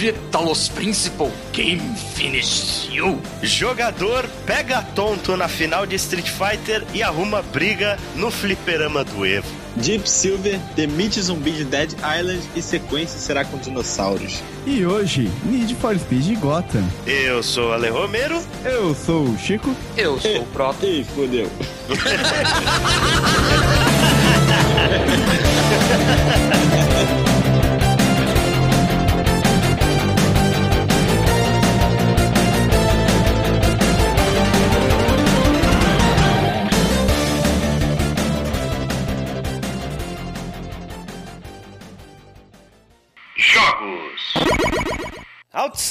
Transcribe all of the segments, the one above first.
defeat Talos Principal, game finishes you. Jogador pega tonto na final de Street Fighter e arruma briga no fliperama do Evo. Deep Silver demite zumbi de Dead Island e sequência será com dinossauros. E hoje, Need for Speed Gotham. Eu sou Ale Romero. Eu sou o Chico. Eu sou o Proto. Ih, fodeu.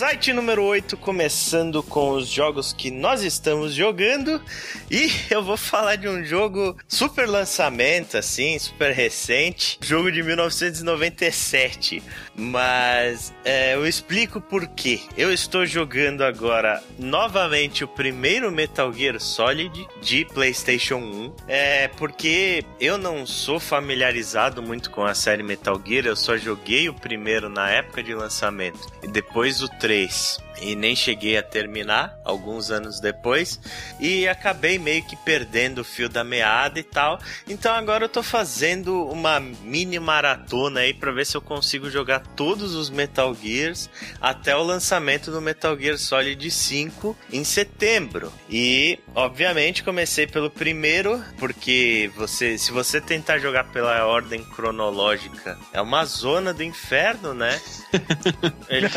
Outside número 8, começando com os jogos que nós estamos jogando. E eu vou falar de um jogo super lançamento, assim, super recente. Jogo de 1997. Mas é, eu explico por quê. Eu estou jogando agora novamente o primeiro Metal Gear Solid de PlayStation 1. É porque eu não sou familiarizado muito com a série Metal Gear, eu só joguei o primeiro na época de lançamento. E depois o 3 3. E nem cheguei a terminar alguns anos depois e acabei meio que perdendo o fio da meada e tal. Então agora eu tô fazendo uma mini maratona aí para ver se eu consigo jogar todos os Metal Gears até o lançamento do Metal Gear Solid 5 em setembro. E obviamente comecei pelo primeiro, porque você se você tentar jogar pela ordem cronológica, é uma zona do inferno, né? Ele...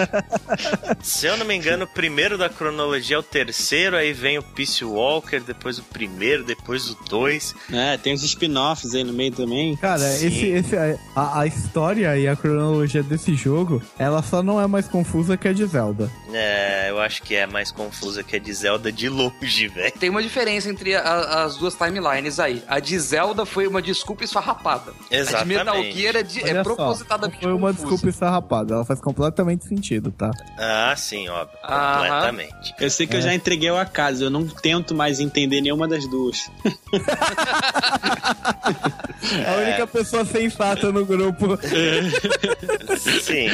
Se eu não me engano, o primeiro da cronologia é o terceiro, aí vem o Peace Walker, depois o primeiro, depois o dois. É, tem uns spin-offs aí no meio também. Cara, esse, esse, a, a história e a cronologia desse jogo, ela só não é mais confusa que a de Zelda. É, eu acho que é mais confusa que a de Zelda de longe, velho. Tem uma diferença entre a, as duas timelines aí. A de Zelda foi uma desculpa esfarrapada. Exatamente. A de Metal Gear é, de, é só, propositadamente não Foi uma confusa. desculpa esfarrapada, ela faz completamente sentido, tá? Ah, sim, Completamente. Eu sei que eu É. já entreguei o acaso, eu não tento mais entender nenhuma das duas. A única pessoa sensata no grupo. Sim.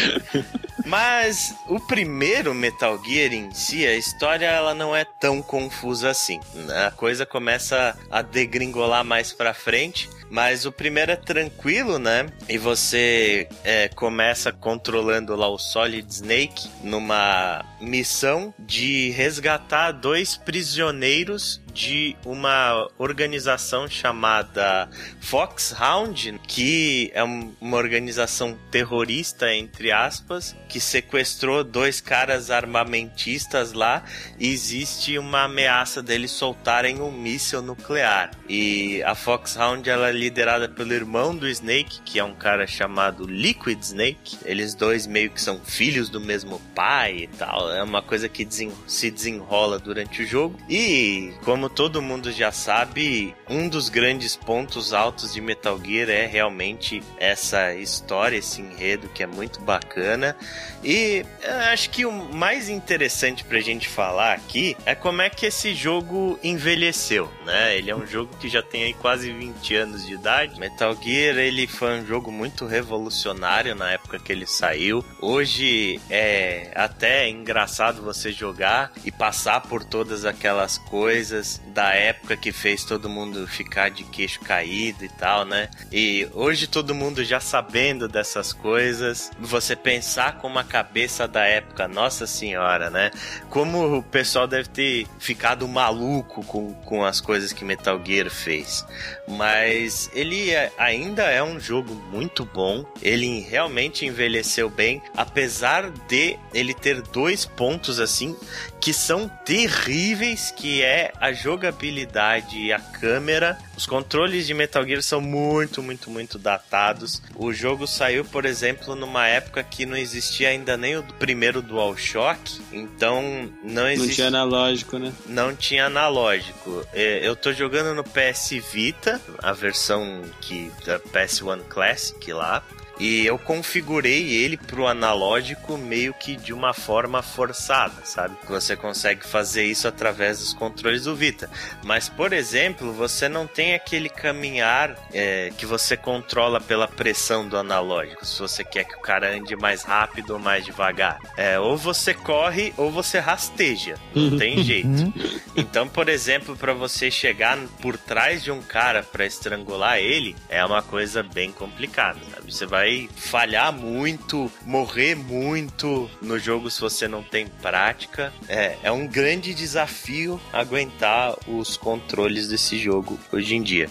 Mas o primeiro Metal Gear em si, a história ela não é tão confusa assim. né? A coisa começa a degringolar mais pra frente. Mas o primeiro é tranquilo, né? E você é, começa controlando lá o Solid Snake numa missão de resgatar dois prisioneiros de uma organização chamada Foxhound, que é um- uma organização terrorista, entre aspas, que sequestrou dois caras armamentistas lá e existe uma ameaça deles soltarem um míssil nuclear. E a Foxhound ela é liderada pelo irmão do Snake, que é um cara chamado Liquid Snake. Eles dois meio que são filhos do mesmo pai e tal. É uma coisa que desen- se desenrola durante o jogo. E como todo mundo já sabe, um dos grandes pontos altos de Metal Gear é realmente essa história, esse enredo que é muito bacana. E acho que o mais interessante pra gente falar aqui é como é que esse jogo envelheceu, né? Ele é um jogo que já tem aí quase 20 anos de idade. Metal Gear, ele foi um jogo muito revolucionário na época que ele saiu. Hoje é até engraçado você jogar e passar por todas aquelas coisas da época que fez todo mundo ficar de queixo caído e tal, né? E hoje todo mundo já sabendo dessas coisas, você pensar com uma cabeça da época, nossa senhora, né? Como o pessoal deve ter ficado maluco com, com as coisas que Metal Gear fez. Mas ele é- ainda é um jogo muito bom, ele realmente envelheceu bem, apesar de ele ter dois pontos assim que são terríveis, que é a jogabilidade e a câmera. Os controles de Metal Gear são muito, muito, muito datados. O jogo saiu, por exemplo, numa época que não existia ainda nem o primeiro DualShock, então não Não existia tinha analógico, né? não tinha analógico. É, Eu tô jogando no PS Vita, a versão que da PS1 Classic lá. E eu configurei ele pro analógico meio que de uma forma forçada, sabe? Você consegue fazer isso através dos controles do Vita. Mas, por exemplo, você não tem aquele caminhar é, que você controla pela pressão do analógico. Se você quer que o cara ande mais rápido ou mais devagar. É, ou você corre ou você rasteja. Não tem jeito. Então, por exemplo, para você chegar por trás de um cara para estrangular ele, é uma coisa bem complicada, sabe? Você vai falhar muito, morrer muito no jogo se você não tem prática. É, é um grande desafio aguentar os controles desse jogo hoje em dia.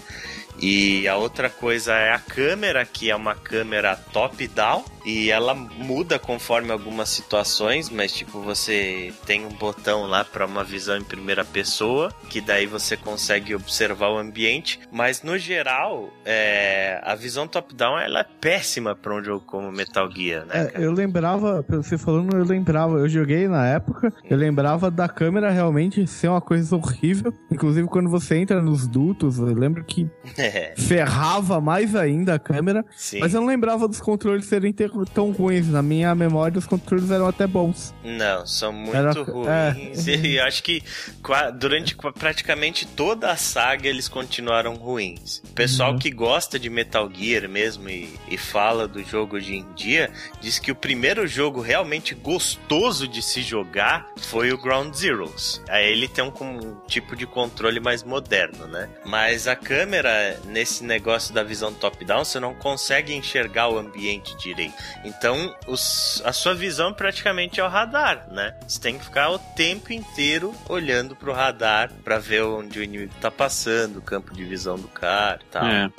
E a outra coisa é a câmera, que é uma câmera top-down. E ela muda conforme algumas situações, mas tipo, você tem um botão lá para uma visão em primeira pessoa, que daí você consegue observar o ambiente. Mas no geral, é, a visão top-down ela é péssima para um jogo como Metal Gear, né? É, eu lembrava, você falando, eu lembrava, eu joguei na época, eu lembrava da câmera realmente ser uma coisa horrível. Inclusive, quando você entra nos dutos, eu lembro que É, ferrava mais ainda a câmera. sim. Mas eu não lembrava dos controles serem tão ruins. Na minha memória, os controles eram até bons. Não, são muito Era- ruins. E acho que durante praticamente toda a saga eles continuaram ruins. O pessoal Uhum. que gosta de Metal Gear mesmo e, e fala do jogo hoje em dia, diz que o primeiro jogo realmente gostoso de se jogar foi o Ground Zeroes. Aí ele tem um, um tipo de controle mais moderno, né? Mas a câmera, nesse negócio da visão top-down, você não consegue enxergar o ambiente direito. Então, os- a sua visão praticamente é o radar, né? Você tem que ficar o tempo inteiro olhando pro radar pra ver onde o inimigo tá passando, o campo de visão do cara e tal. É.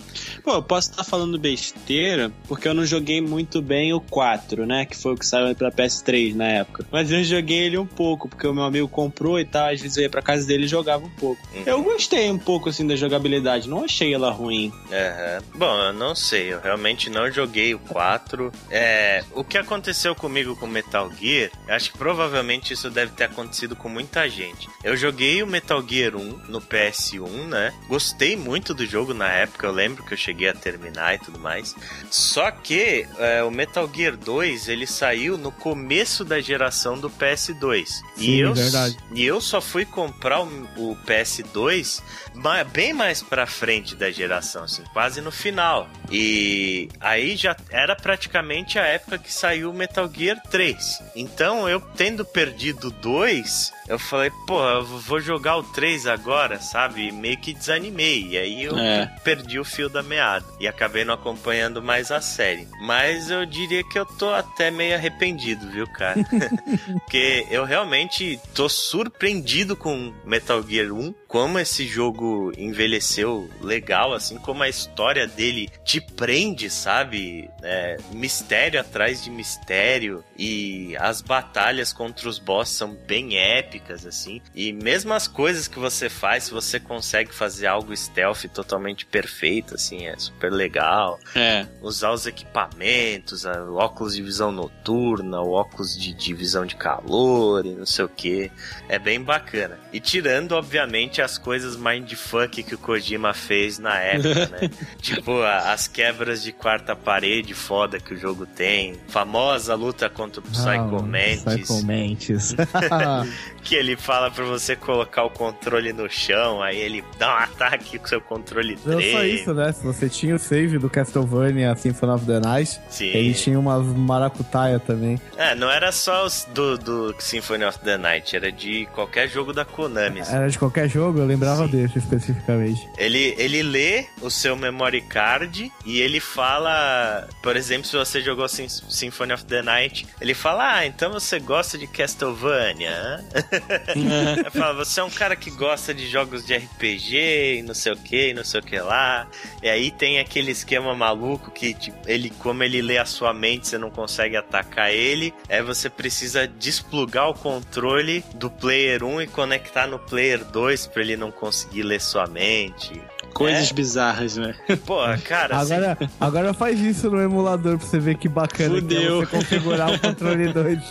Pô, eu posso estar falando besteira, porque eu não joguei muito bem o 4, né? Que foi o que saiu pra PS3 na época. Mas eu joguei ele um pouco, porque o meu amigo comprou e tal, às vezes eu ia pra casa dele e jogava um pouco. Uhum. Eu gostei um pouco, assim, da jogabilidade, não achei ela ruim. Aham. Bom, eu não sei, eu realmente não joguei o 4. É, o que aconteceu comigo com Metal Gear, eu acho que provavelmente isso deve ter acontecido com muita gente. Eu joguei o Metal Gear 1 no PS1, né? Gostei muito do jogo na época, eu lembro que eu cheguei a terminar e tudo mais. Só que é, o Metal Gear 2, ele saiu no começo da geração do PS2. e Sim, eu, verdade. e eu só fui comprar o, o PS2 ma- bem mais pra frente da geração, assim, quase no final. E aí já era praticamente a época que saiu Metal Gear 3. Então eu tendo perdido 2, eu falei, pô, eu vou jogar o 3 agora, sabe? E meio que desanimei. E aí eu É. perdi o fio da meada. E acabei não acompanhando mais a série. Mas eu diria que eu tô até meio arrependido, viu, cara? Porque eu realmente tô surpreendido com Metal Gear 1, como esse jogo envelheceu legal, assim como a história dele te prende, sabe? É, mistério atrás de mistério e as batalhas contra os boss são bem épicas, assim. E mesmo as coisas que você faz, se você consegue fazer algo stealth totalmente perfeito, assim, é super legal É. usar os equipamentos, o óculos de visão noturna, o óculos de, de visão de calor e não sei o que. É bem bacana. E tirando, obviamente, as coisas mindfuck que o Kojima fez na época, né? tipo, a- as quebras de quarta parede foda que o jogo tem. Famosa luta contra o Psycho Mantis. Ah, Psycho Mantis. Que ele fala pra você colocar o controle no chão, aí ele dá um ataque com seu controle Não treme. só isso, né? Se você tinha o save do Castlevania Symphony of the Night, Sim. ele tinha umas maracutaia também. É, não era só os do, do Symphony of the Night, era de qualquer jogo da Konami. Era de qualquer jogo, eu lembrava Sim. desse especificamente. Ele, ele lê o seu memory card e ele fala, por exemplo, se você jogou Sym- Symphony of the Night, ele fala, ah, então você gosta de Castlevania, hã?" Ele fala, você é um cara que gosta de jogos de RPG e não sei o que, não sei o que lá. E aí tem aquele esquema maluco que, tipo, ele, como ele lê a sua mente, você não consegue atacar ele. Aí você precisa desplugar o controle do player 1 e conectar no player 2 pra ele não conseguir ler sua mente. Coisas É. bizarras, né? Pô, cara, assim, Agora, agora faz isso no emulador pra você ver que bacana que é você configurar o controle 2.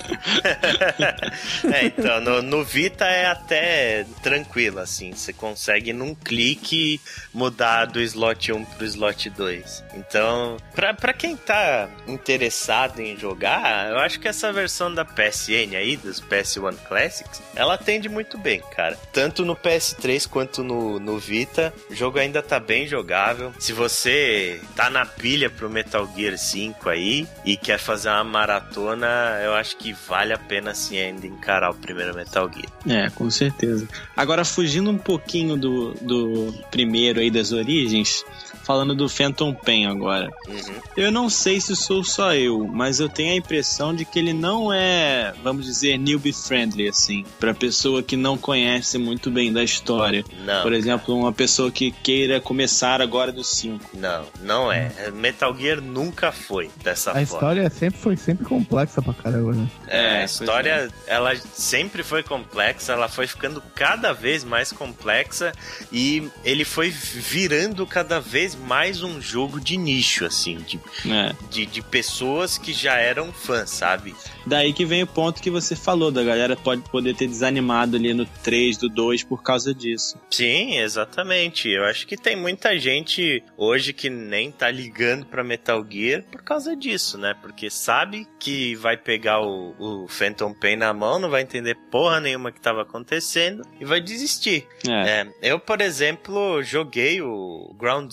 É, então, no, no Vita é até tranquilo, assim. Você consegue num clique mudar do slot 1 pro slot 2. Então, pra, pra quem tá interessado em jogar, eu acho que essa versão da PSN aí, dos PS1 Classics, ela atende muito bem, cara. Tanto no PS3 quanto no, no Vita, o jogo ainda tá bem jogável. Se você tá na pilha pro Metal Gear 5 aí e quer fazer uma maratona, eu acho que vale a pena sim ainda encarar o primeiro Metal Gear. É, com certeza. Agora, fugindo um pouquinho do, do primeiro aí das origens, falando do Phantom Pain agora. Uhum. Eu não sei se sou só eu, mas eu tenho a impressão de que ele não é, vamos dizer, newbie friendly, assim, pra pessoa que não conhece muito bem da história. Não. Por exemplo, uma pessoa que queira começar agora do 5. Não, não é. Metal Gear nunca foi dessa A forma. história sempre foi sempre complexa pra caramba, né? É, É, a pois história, ela sempre foi complexa, ela foi ficando cada vez mais complexa e ele foi virando cada vez mais um jogo de nicho, assim, de, É. de, de pessoas que já eram fãs, sabe? Daí que vem o ponto que você falou, da galera pode poder ter desanimado ali no 3 do 2 por causa disso. Sim, exatamente. Eu acho que tem muita gente hoje que nem tá ligando pra Metal Gear por causa disso, né? Porque sabe que vai pegar o, o Phantom Pain na mão, não vai entender porra nenhuma que tava acontecendo e vai desistir. É. É, eu, por exemplo, joguei o Ground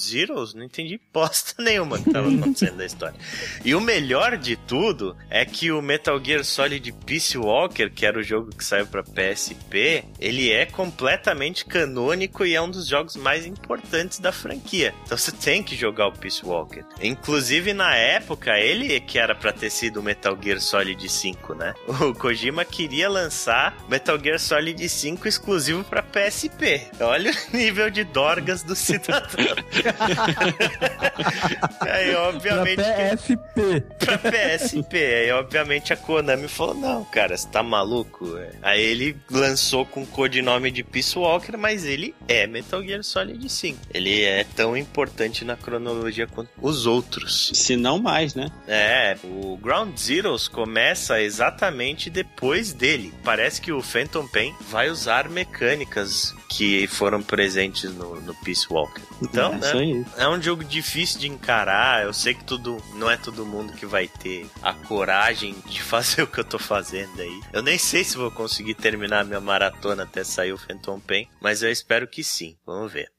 Não entendi bosta nenhuma que tava acontecendo da história. E o melhor de tudo é que o Metal Gear Solid Peace Walker, que era o jogo que saiu pra PSP, ele é completamente canônico e é um dos jogos mais importantes da franquia. Então você tem que jogar o Peace Walker. Inclusive, na época, ele que era pra ter sido o Metal Gear Solid 5, né? O Kojima queria lançar Metal Gear Solid 5 exclusivo pra PSP. Olha o nível de dorgas do cidadão. Aí, Pra obviamente, que- PSP. pra PSP. Aí, obviamente, a Konami falou: Não, cara, você tá maluco? Aí ele lançou com o codinome de Peace Walker, mas ele é Metal Gear Solid 5. Ele é tão importante na cronologia quanto os outros. Se não mais, né? É, o Ground Zeroes começa exatamente depois dele. Parece que o Phantom Pain vai usar mecânicas que foram presentes no, no Peace Walker. Então, é né? É um jogo difícil de encarar. Eu sei que tudo não é todo mundo que vai ter a coragem de fazer o que eu tô fazendo aí. Eu nem sei se vou conseguir terminar a minha maratona até sair o Phantom Pain, mas eu espero que sim. Vamos ver.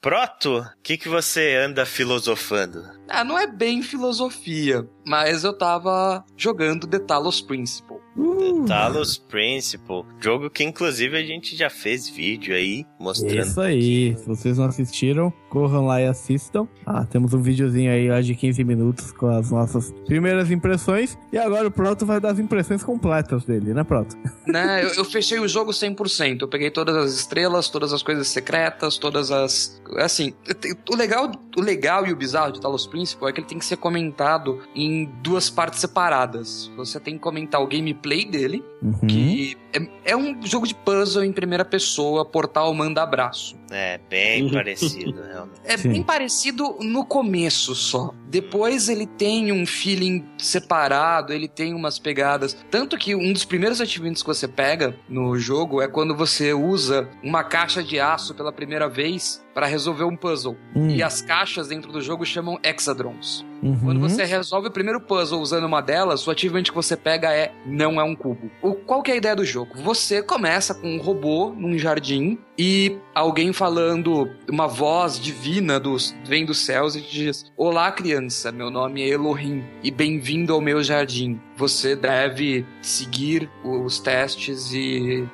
Proto, o que, que você anda filosofando? Ah, não é bem filosofia, mas eu tava jogando The Talos Principle. Uh, Talos Principle, jogo que inclusive a gente já fez vídeo aí mostrando. Isso aí. Se vocês não assistiram, corram lá e assistam. Ah, temos um videozinho aí ó, de 15 minutos com as nossas primeiras impressões. E agora o Proto vai dar as impressões completas dele, né, Proto? né? Eu, eu fechei o jogo 100%. Eu peguei todas as estrelas, todas as coisas secretas, todas as. Assim, o legal, o legal e o bizarro de Talos Principle é que ele tem que ser comentado em duas partes separadas. Você tem que comentar o gameplay dele, Uhum. que é, é um jogo de puzzle em primeira pessoa, portal manda abraço. É, bem parecido, realmente. É Sim. bem parecido no começo só. Depois ele tem um feeling separado, ele tem umas pegadas. Tanto que um dos primeiros achievements que você pega no jogo é quando você usa uma caixa de aço pela primeira vez para resolver um puzzle. Hum, E as caixas dentro do jogo chamam hexadrons. uhum. Quando você resolve o primeiro puzzle usando uma delas, o achievement que você pega é não é um cubo. O, qual que é a ideia do jogo? Você começa com um robô num jardim e alguém falando, uma voz divina dos, vem dos céus e te diz: Olá, criança, meu nome é Elohim e bem-vindo ao meu jardim. Você deve seguir os testes e,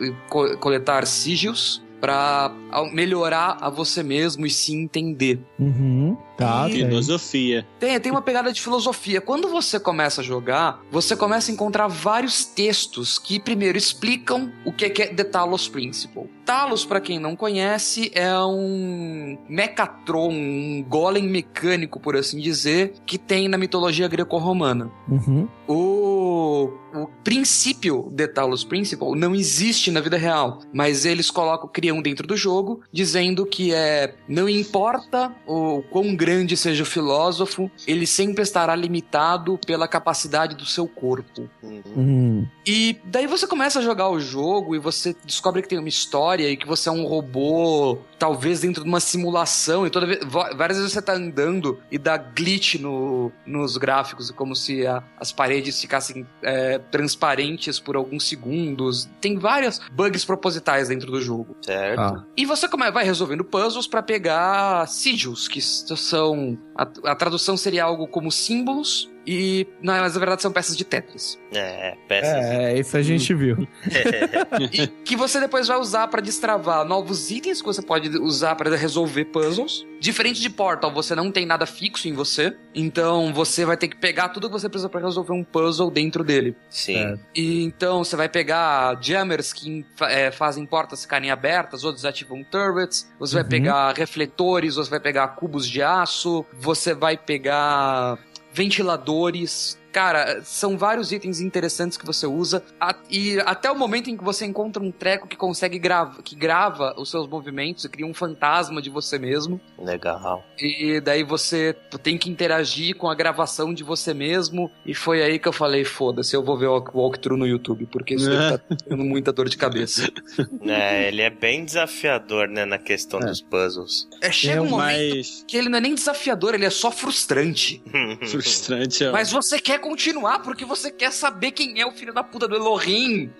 e co- coletar sigils para melhorar a você mesmo e se entender. Uhum. Tá. Filosofia. Tem, tem uma pegada de filosofia. Quando você começa a jogar, você começa a encontrar vários textos que, primeiro, explicam o que é que é The Talos Principle. Talos, para quem não conhece, é um Mechatron, um golem mecânico, por assim dizer, que tem na mitologia greco-romana. Uhum. O, o princípio de Talos Principle não existe na vida real, mas eles colocam, criam dentro do jogo, dizendo que é não importa o quão grande seja o filósofo, ele sempre estará limitado pela capacidade do seu corpo. Uhum. E daí você começa a jogar o jogo e você descobre que tem uma história e que você é um robô, talvez dentro de uma simulação, e toda vez, várias vezes você tá andando e dá glitch no, nos gráficos, como se a, as paredes ficassem é, transparentes por alguns segundos. Tem várias bugs propositais dentro do jogo. Certo. Ah. E você come- vai resolvendo puzzles pra pegar sigils, que são. A, a tradução seria algo como símbolos, e na, mas na verdade são peças de Tetris. É, peças. É, isso a gente viu. e que você depois vai usar pra destravar novos itens que você pode usar pra resolver puzzles. Diferente de Portal, você não tem nada fixo em você, então você vai ter que pegar tudo que você precisa pra resolver um puzzle dentro dele. Sim. É. E então você vai pegar jammers que é, fazem portas ficarem abertas, outros ativam turrets, você vai Uhum. pegar refletores, você vai pegar cubos de aço, você vai pegar ventiladores. Cara, são vários itens interessantes que você usa. A- e até o momento em que você encontra um treco que consegue grava, que grava os seus movimentos e cria um fantasma de você mesmo. Legal. E daí você tem que interagir com a gravação de você mesmo. E foi aí que eu falei: foda-se, eu vou ver o walkthrough no YouTube, porque isso É. tá dando muita dor de cabeça. É, ele é bem desafiador, né, na questão É. dos puzzles. É, chega um momento mais que ele não é nem desafiador, ele é só frustrante. frustrante é Mas você quer continuar porque você quer saber quem é o filho da puta do Elohim.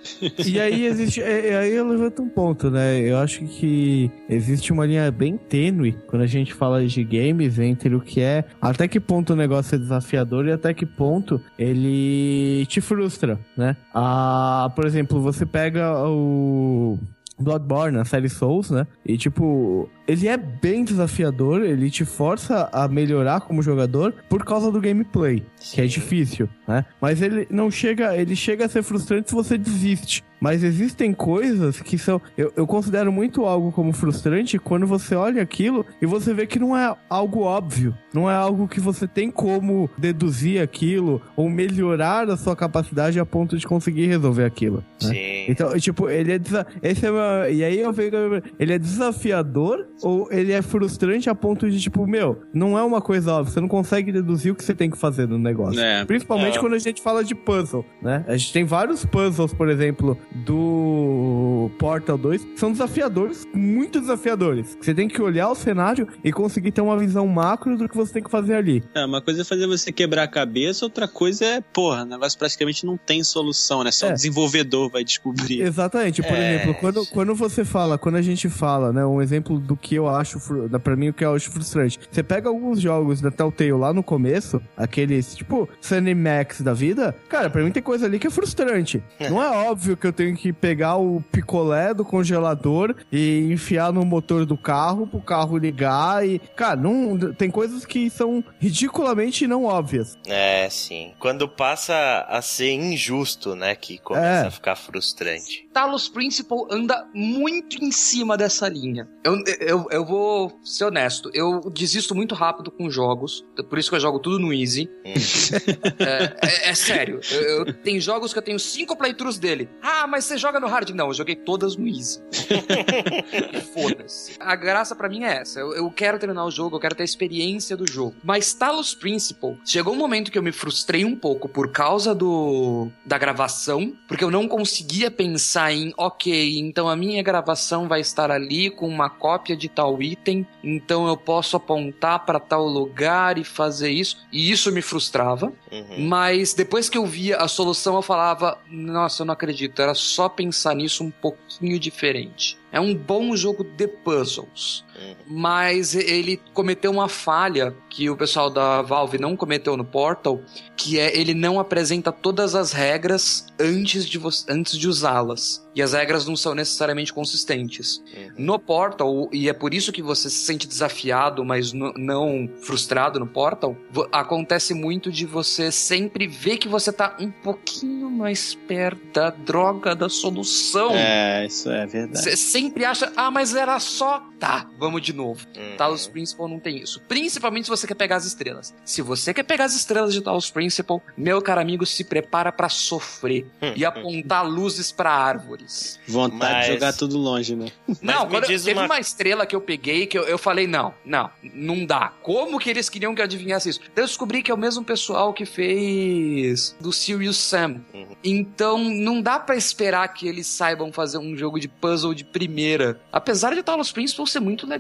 E aí existe. é- é- aí eu levanto um ponto, né? Eu acho que existe uma linha bem tênue quando a gente fala de games entre o que é. Até que ponto o negócio é desafiador e até que ponto ele te frustra, né? Ah, por exemplo, você pega o. Bloodborne, a série Souls, né? E tipo, ele é bem desafiador, ele te força a melhorar como jogador por causa do gameplay, que é Sim. difícil, né? Mas ele não chega, ele chega a ser frustrante se você desiste. Mas existem coisas que são. Eu, eu considero muito algo como frustrante quando você olha aquilo e você vê que não é algo óbvio. Não é algo que você tem como deduzir aquilo ou melhorar a sua capacidade a ponto de conseguir resolver aquilo. né? Sim. Então, tipo, ele é. desa- Esse é uma... E aí eu vejo. Ele é desafiador ou ele é frustrante a ponto de, tipo, meu, não é uma coisa óbvia. Você não consegue deduzir o que você tem que fazer no negócio. É. Principalmente É. quando a gente fala de puzzle, né? A gente tem vários puzzles, por exemplo, do Portal 2, que são desafiadores, muito desafiadores. Você tem que olhar o cenário e conseguir ter uma visão macro do que você tem que fazer ali. É, uma coisa é fazer você quebrar a cabeça, outra coisa é, porra, o negócio praticamente não tem solução, né? Só É. o desenvolvedor vai descobrir. Exatamente. Por É. exemplo, quando, quando você fala, quando a gente fala, né, um exemplo do que eu acho, pra mim, o que eu acho frustrante. Você pega alguns jogos da Telltale lá no começo, aqueles, tipo, Sunny Max da vida, cara, pra mim tem coisa ali que é frustrante. Não é óbvio que eu tenho que pegar o picolé do congelador e enfiar no motor do carro pro carro ligar e, cara, não, tem coisas que são ridiculamente não óbvias. É, sim. Quando passa a ser injusto, né, que começa É. a ficar frustrante. Talos Principle anda muito em cima dessa linha. Eu, eu, eu vou ser honesto, eu desisto muito rápido com jogos, por isso que eu jogo tudo no Easy. é, é- é sério, eu, eu- tem jogos que eu tenho cinco playthroughs dele. Ah, mas você joga no hard? Não, eu joguei todas no Easy. Foda-se. A graça pra mim é essa. Eu, eu quero terminar o jogo, eu quero ter a experiência do jogo. Mas Talos Principle, chegou um momento que eu me frustrei um pouco por causa do da gravação, porque eu não conseguia pensar em, ok, então a minha gravação vai estar ali com uma cópia de tal item, então eu posso apontar pra tal lugar e fazer isso. E isso me frustrava. Uhum. Mas depois que eu via a solução, eu falava: Nossa, eu não acredito, era só pensar nisso um pouquinho diferente. É um bom jogo de puzzles. Uhum. Mas ele cometeu uma falha que o pessoal da Valve não cometeu no Portal, que é ele não apresenta todas as regras antes de, antes de usá-las. E as regras não são necessariamente consistentes. Uhum. No Portal, e é por isso que você se sente desafiado, mas não frustrado no Portal, acontece muito de você sempre ver que você tá um pouquinho mais perto da droga da solução. É, isso é verdade. Você sempre acha, ah, mas era só. Tá, vamos de novo. Uhum. Talos Principal não tem isso. Principalmente se você quer pegar as estrelas. Se você quer pegar as estrelas de Talos Principal, meu caro amigo, se prepara pra sofrer e apontar luzes pra árvores. Vontade Mas- de jogar tudo longe, né? não, quando eu- teve uma- uma... estrela que eu peguei que eu, eu falei, não, não, não dá. Como que eles queriam que eu adivinhasse isso? Eu descobri que é o mesmo pessoal que fez do Serious Sam. Uhum. Então, não dá pra esperar que eles saibam fazer um jogo de puzzle de primeira. Apesar de Talos Principal ser muito legal.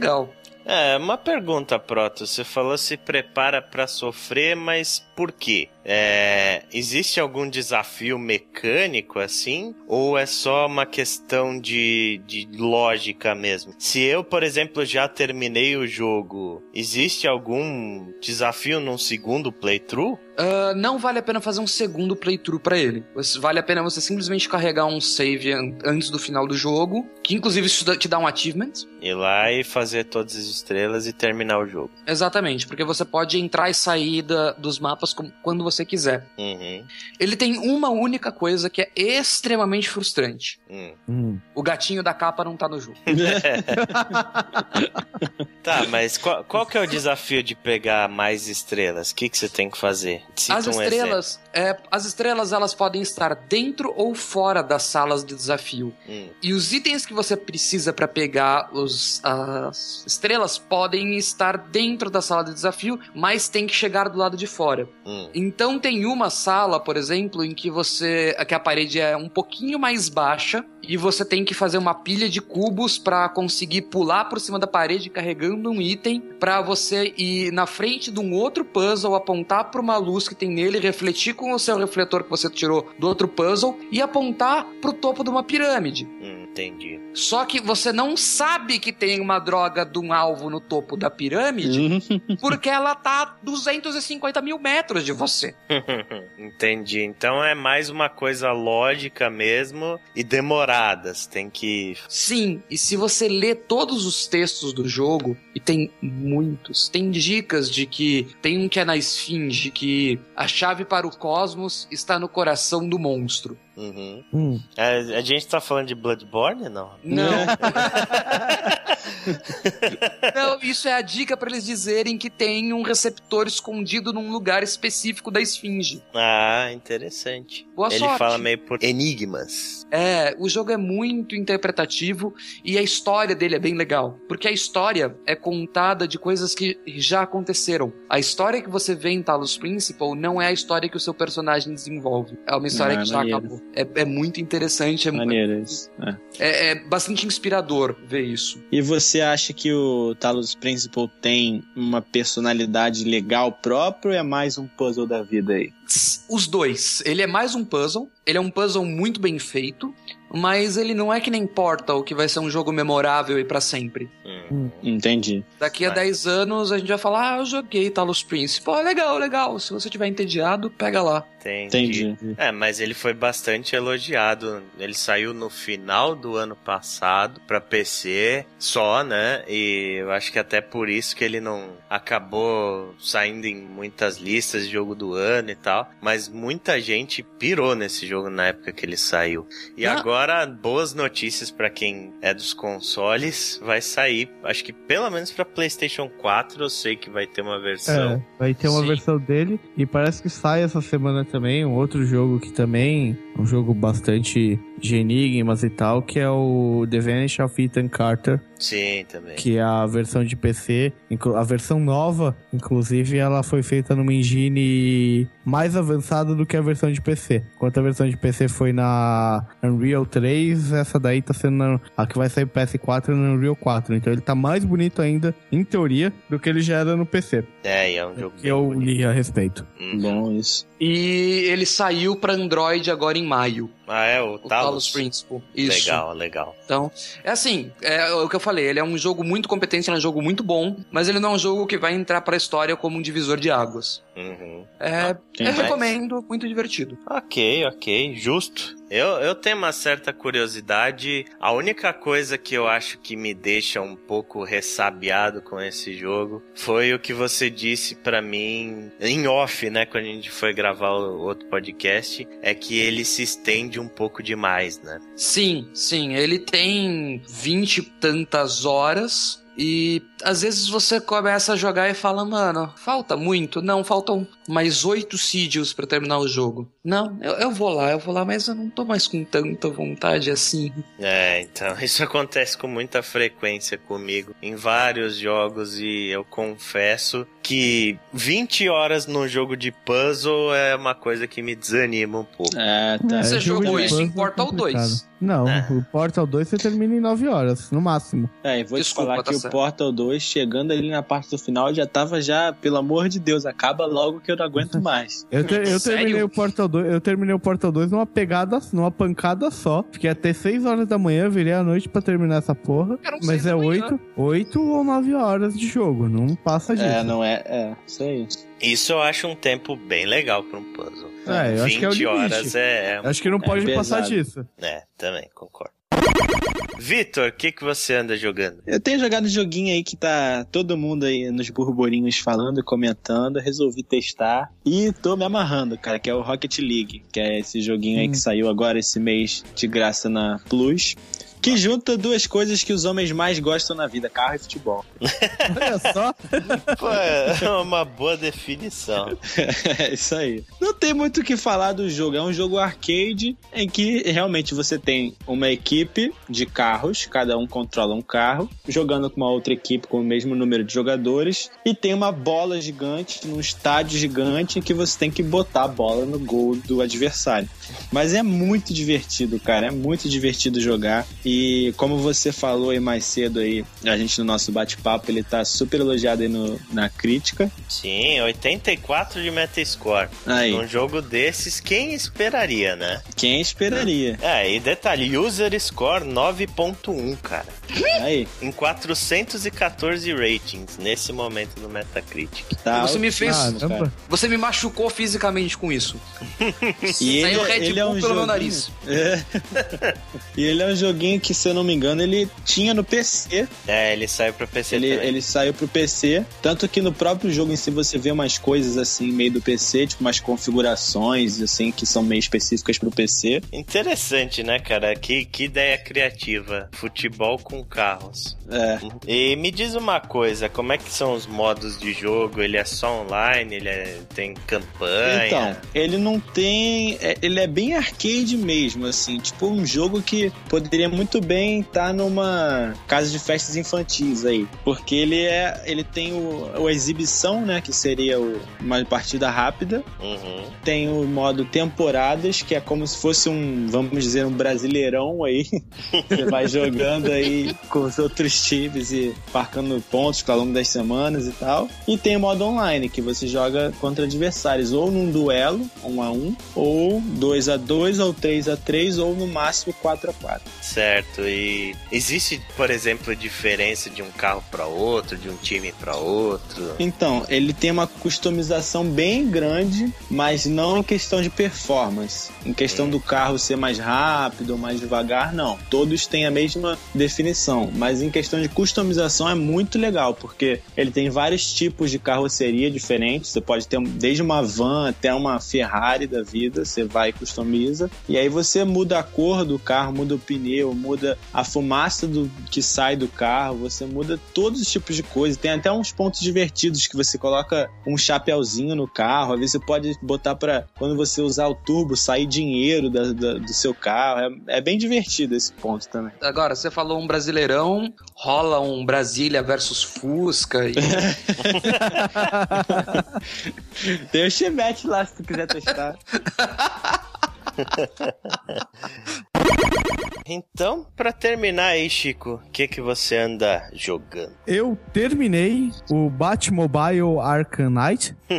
É, uma pergunta, Proto. Você falou se prepara pra sofrer, mas por quê? É, existe algum desafio mecânico assim? Ou é só uma questão de, de lógica mesmo? Se eu, por exemplo, já terminei o jogo, existe algum desafio num segundo playthrough? Ah, não vale a pena fazer um segundo playthrough pra ele. Vale a pena você simplesmente carregar um save an- antes do final do jogo, que inclusive isso te dá um achievement. Ir lá e fazer todas as estrelas e terminar o jogo. Exatamente, porque você pode entrar e sair da- dos mapas com- quando você quiser. Uhum. Ele tem uma única coisa que é extremamente frustrante. Hum. Hum. O gatinho da capa não tá no jogo. Tá, mas qual, qual que é o desafio de pegar mais estrelas? O que, que você tem que fazer? Cita As um estrelas, é, as estrelas elas podem estar dentro ou fora das salas de desafio. Hum. E os itens que você precisa pra pegar os, as estrelas podem estar dentro da sala de desafio, mas tem que chegar do lado de fora. Hum. Então tem uma sala, por exemplo, em que você que a parede é um pouquinho mais baixa e você tem que fazer uma pilha de cubos pra conseguir pular por cima da parede carregando um item pra você ir na frente de um outro puzzle, apontar pra uma luz que tem nele, refletir com o seu refletor que você tirou do outro puzzle e apontar pro topo de uma pirâmide. Hum, entendi. Só que você não sabe que tem uma droga de um alvo no topo da pirâmide porque ela tá a 250 mil metros de você. entendi. Então é mais uma coisa lógica mesmo e demorada. Tem que. Sim, e se você lê todos os textos do jogo, e tem muitos, tem dicas de que tem um que é na esfinge, que a chave para o cosmos está no coração do monstro. Uhum. Hum. É, a gente tá falando de Bloodborne, não? Não. Não, isso é a dica para eles dizerem que tem um receptor escondido num lugar específico da esfinge. Ah, interessante. Boa Ele sorte. fala meio por enigmas. É, o jogo é muito interpretativo e a história dele é bem legal. Porque a história é contada de coisas que já aconteceram. A história que você vê em Talos Principal não é a história que o seu personagem desenvolve. É uma história Ah, que já maneiro. acabou. É, é muito interessante, é, Maneiro isso. É. é- é bastante inspirador ver isso. E você acha que o Talos Principal tem uma personalidade legal própria ou é mais um puzzle da vida aí? Os dois. Ele é mais um puzzle. Ele é um puzzle muito bem feito. Mas ele não é que nem Portal, que vai ser um jogo memorável e pra sempre. Hum. Entendi. Daqui a Mas- 10 anos a gente vai falar, ah, eu joguei Talos Principal. Pô, legal, legal. Se você tiver entediado, pega lá. Entendi. Entendi. É, mas ele foi bastante elogiado. Ele saiu no final do ano passado pra PC só, né? E eu acho que até por isso que ele não acabou saindo em muitas listas de jogo do ano e tal. Mas muita gente pirou nesse jogo na época que ele saiu. E Ah. agora, boas notícias pra quem é dos consoles. Vai sair, acho que pelo menos pra PlayStation 4 eu sei que vai ter uma versão. É, vai ter uma Sim. versão dele e parece que sai essa semana também um outro jogo que também é um jogo bastante de enigmas e tal, que é o The Vanish of Ethan Carter, Sim, também. que é a versão de PC, a versão nova, inclusive ela foi feita numa engine mais avançada do que a versão de PC. Enquanto a versão de PC foi na Unreal 3, essa daí tá sendo na, a que vai sair pro PS4 na Unreal 4. Então ele tá mais bonito ainda, em teoria, do que ele já era no PC. É, e é um jogo Que eu bonito. li a respeito. Uhum. Bom isso. E ele saiu pra Android agora em maio. Ah, é o O Talos? Talos Principal. Isso. Legal, legal. Então, é assim, é o que eu falei, ele é um jogo muito competente, ele é um jogo muito bom, mas ele não é um jogo que vai entrar pra história como um divisor de águas. Uhum. É, tem eu mais? recomendo, muito divertido. Ok, ok, justo. Eu, eu tenho uma certa curiosidade. A única coisa que eu acho que me deixa um pouco ressabiado com esse jogo foi o que você disse para mim em off, né? Quando a gente foi gravar o outro podcast, é que ele se estende um pouco demais, né? Sim, sim. Ele tem vinte e tantas horas. E às vezes você começa a jogar e fala, mano, falta muito. Não, faltam mais oito sídios para terminar o jogo. Não, eu, eu, vou lá, eu vou lá, mas eu não tô mais com tanta vontade assim. É, então, isso acontece com muita frequência comigo em vários jogos e eu confesso que 20 horas no jogo de puzzle é uma coisa que me desanima um pouco. É, tá. Você é, jogou isso em Portal 2. Não, é. o Portal 2 você termina em 9 horas, no máximo. É, e vou Desculpa, te falar tá que certo. o Portal 2, chegando ali na parte do final, já tava já, pelo amor de Deus, acaba logo que eu não aguento mais. eu, ter, eu terminei o Portal 2, eu terminei o Portal 2 numa pegada, numa pancada só. Fiquei até 6 horas da manhã, virei à noite pra terminar essa porra. Mas é 8, 8 ou 9 horas de jogo, não passa é, disso. É, não é, é, isso aí. Isso eu acho um tempo bem legal para um puzzle. É, eu 20 acho que é o limite. horas é. Acho que não pode é passar disso. É, também, concordo. Vitor, o que, que você anda jogando? Eu tenho jogado um joguinho aí que tá todo mundo aí nos burburinhos falando e comentando. resolvi testar e tô me amarrando, cara, que é o Rocket League, que é esse joguinho hum. aí que saiu agora esse mês de graça na Plus que junta duas coisas que os homens mais gostam na vida: carro e futebol. Olha só. Pô, é uma boa definição. é isso aí. Não tem muito o que falar do jogo. É um jogo arcade em que realmente você tem uma equipe de carros, cada um controla um carro, jogando com uma outra equipe com o mesmo número de jogadores, e tem uma bola gigante num estádio gigante em que você tem que botar a bola no gol do adversário. Mas é muito divertido, cara. É muito divertido jogar. E como você falou aí mais cedo aí, a gente no nosso bate-papo, ele tá super elogiado aí no, na crítica. Sim, 84 de Metascore. Aí. Num jogo desses, quem esperaria, né? Quem esperaria? É, e detalhe, User Score 9.1, cara. Aí. Em 414 ratings nesse momento no Metacritic. Tá, você me fez. você me machucou fisicamente com isso. e ele, Red ele é Bull é um pelo joguinho, meu nariz. É. e ele é um joguinho que, se eu não me engano, ele tinha no PC. É, ele saiu pro PC. Ele, ele saiu pro PC. Tanto que no próprio jogo em si você vê umas coisas assim, meio do PC, tipo umas configurações, assim, que são meio específicas pro PC. Interessante, né, cara? Que, que ideia criativa. Futebol com carros. É. E me diz uma coisa, como é que são os modos de jogo? Ele é só online? Ele é, tem campanha? Então, ele não tem. É, ele é bem arcade mesmo, assim. Tipo um jogo que poderia muito bem estar tá numa casa de festas infantis aí. Porque ele é. Ele tem o, o exibição, né? Que seria o, uma partida rápida. Uhum. Tem o modo temporadas, que é como se fosse um, vamos dizer, um brasileirão aí. Você vai jogando aí com os outros times e marcando pontos ao longo das semanas e tal. E tem o modo online, que você joga contra adversários, ou num duelo, um a um, ou 2 a 2 ou 3 a 3 ou no máximo 4 a 4 Certo. E existe, por exemplo, diferença de um carro para outro, de um time para outro? Então, ele tem uma customização bem grande, mas não em questão de performance. Em questão hum. do carro ser mais rápido ou mais devagar, não. Todos têm a mesma definição, mas em questão de customização é muito legal, porque ele tem vários tipos de carroceria diferentes. Você pode ter desde uma van até uma Ferrari da vida, você vai customiza. E aí você muda a cor do carro, muda o pneu, muda a fumaça do que sai do carro, você muda todos os tipos de coisas. Tem até uns pontos divertidos que você coloca um chapéuzinho no carro. Às vezes você pode botar para quando você usar o turbo sair dinheiro da, da, do seu carro. É, é bem divertido esse ponto também. Agora, você falou um brasileirão, rola um Brasília versus Fusca. E... Tem o Chevette lá se tu quiser testar. Então, pra terminar aí, Chico, o que, que você anda jogando? Eu terminei o Batmobile Arkham Knight.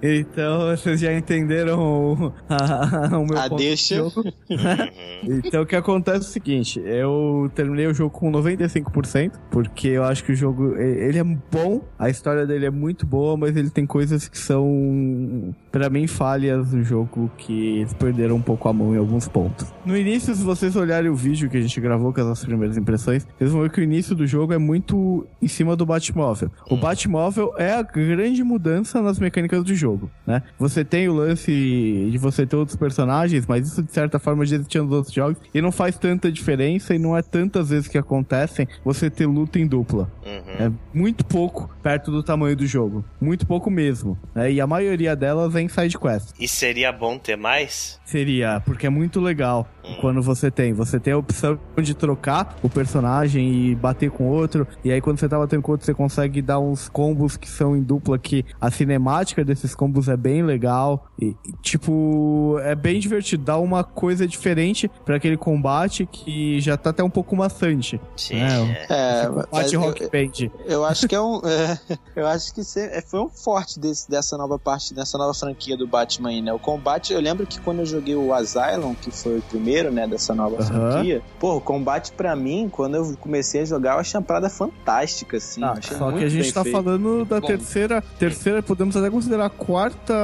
então vocês já entenderam o, a, o meu A ponto deixa. de jogo. Uhum. Então o que acontece é o seguinte, eu terminei o jogo com 95%, porque eu acho que o jogo, ele é bom, a história dele é muito boa, mas ele tem coisas que são, pra mim, falhas no jogo, que eles perderam um pouco a mão em alguns pontos. No início, se vocês olharem o vídeo que a gente gravou com as nossas primeiras impressões, vocês vão ver que o início do jogo é muito em cima do Batmóvel. O Batmóvel é a grande mudança nas mecânicas do jogo, né? Você tem o lance de você ter outros personagens, mas isso de certa forma já existia nos outros jogos e não faz tanta diferença e não é tantas vezes que acontecem você ter luta em dupla. Uhum. É muito pouco perto do tamanho do jogo. Muito pouco mesmo. né? E a maioria delas é em side quest. E seria bom ter mais? Seria, porque é muito legal quando você tem. Você tem a opção de trocar o personagem e bater com outro. E aí, quando você tá batendo com outro, você consegue dar uns combos que são em dupla. Que a cinemática desses combos é bem legal. E, e, tipo, é bem divertido. Dá uma coisa diferente pra aquele combate que já tá até um pouco maçante. Sim. É, É, Combate Rock Band. Eu acho que é um. é, eu acho que é, foi um forte desse, dessa nova parte, dessa nova franquia do Batman aí, né? O combate, eu lembro que quando eu joguei o Asylum, que foi o primeiro, né, dessa nova franquia, pô, o combate pra mim, quando eu comecei a jogar, eu achei uma parada fantástica, assim. Ah, só que a gente tá feito. falando da Bom. terceira, terceira, podemos até considerar a quarta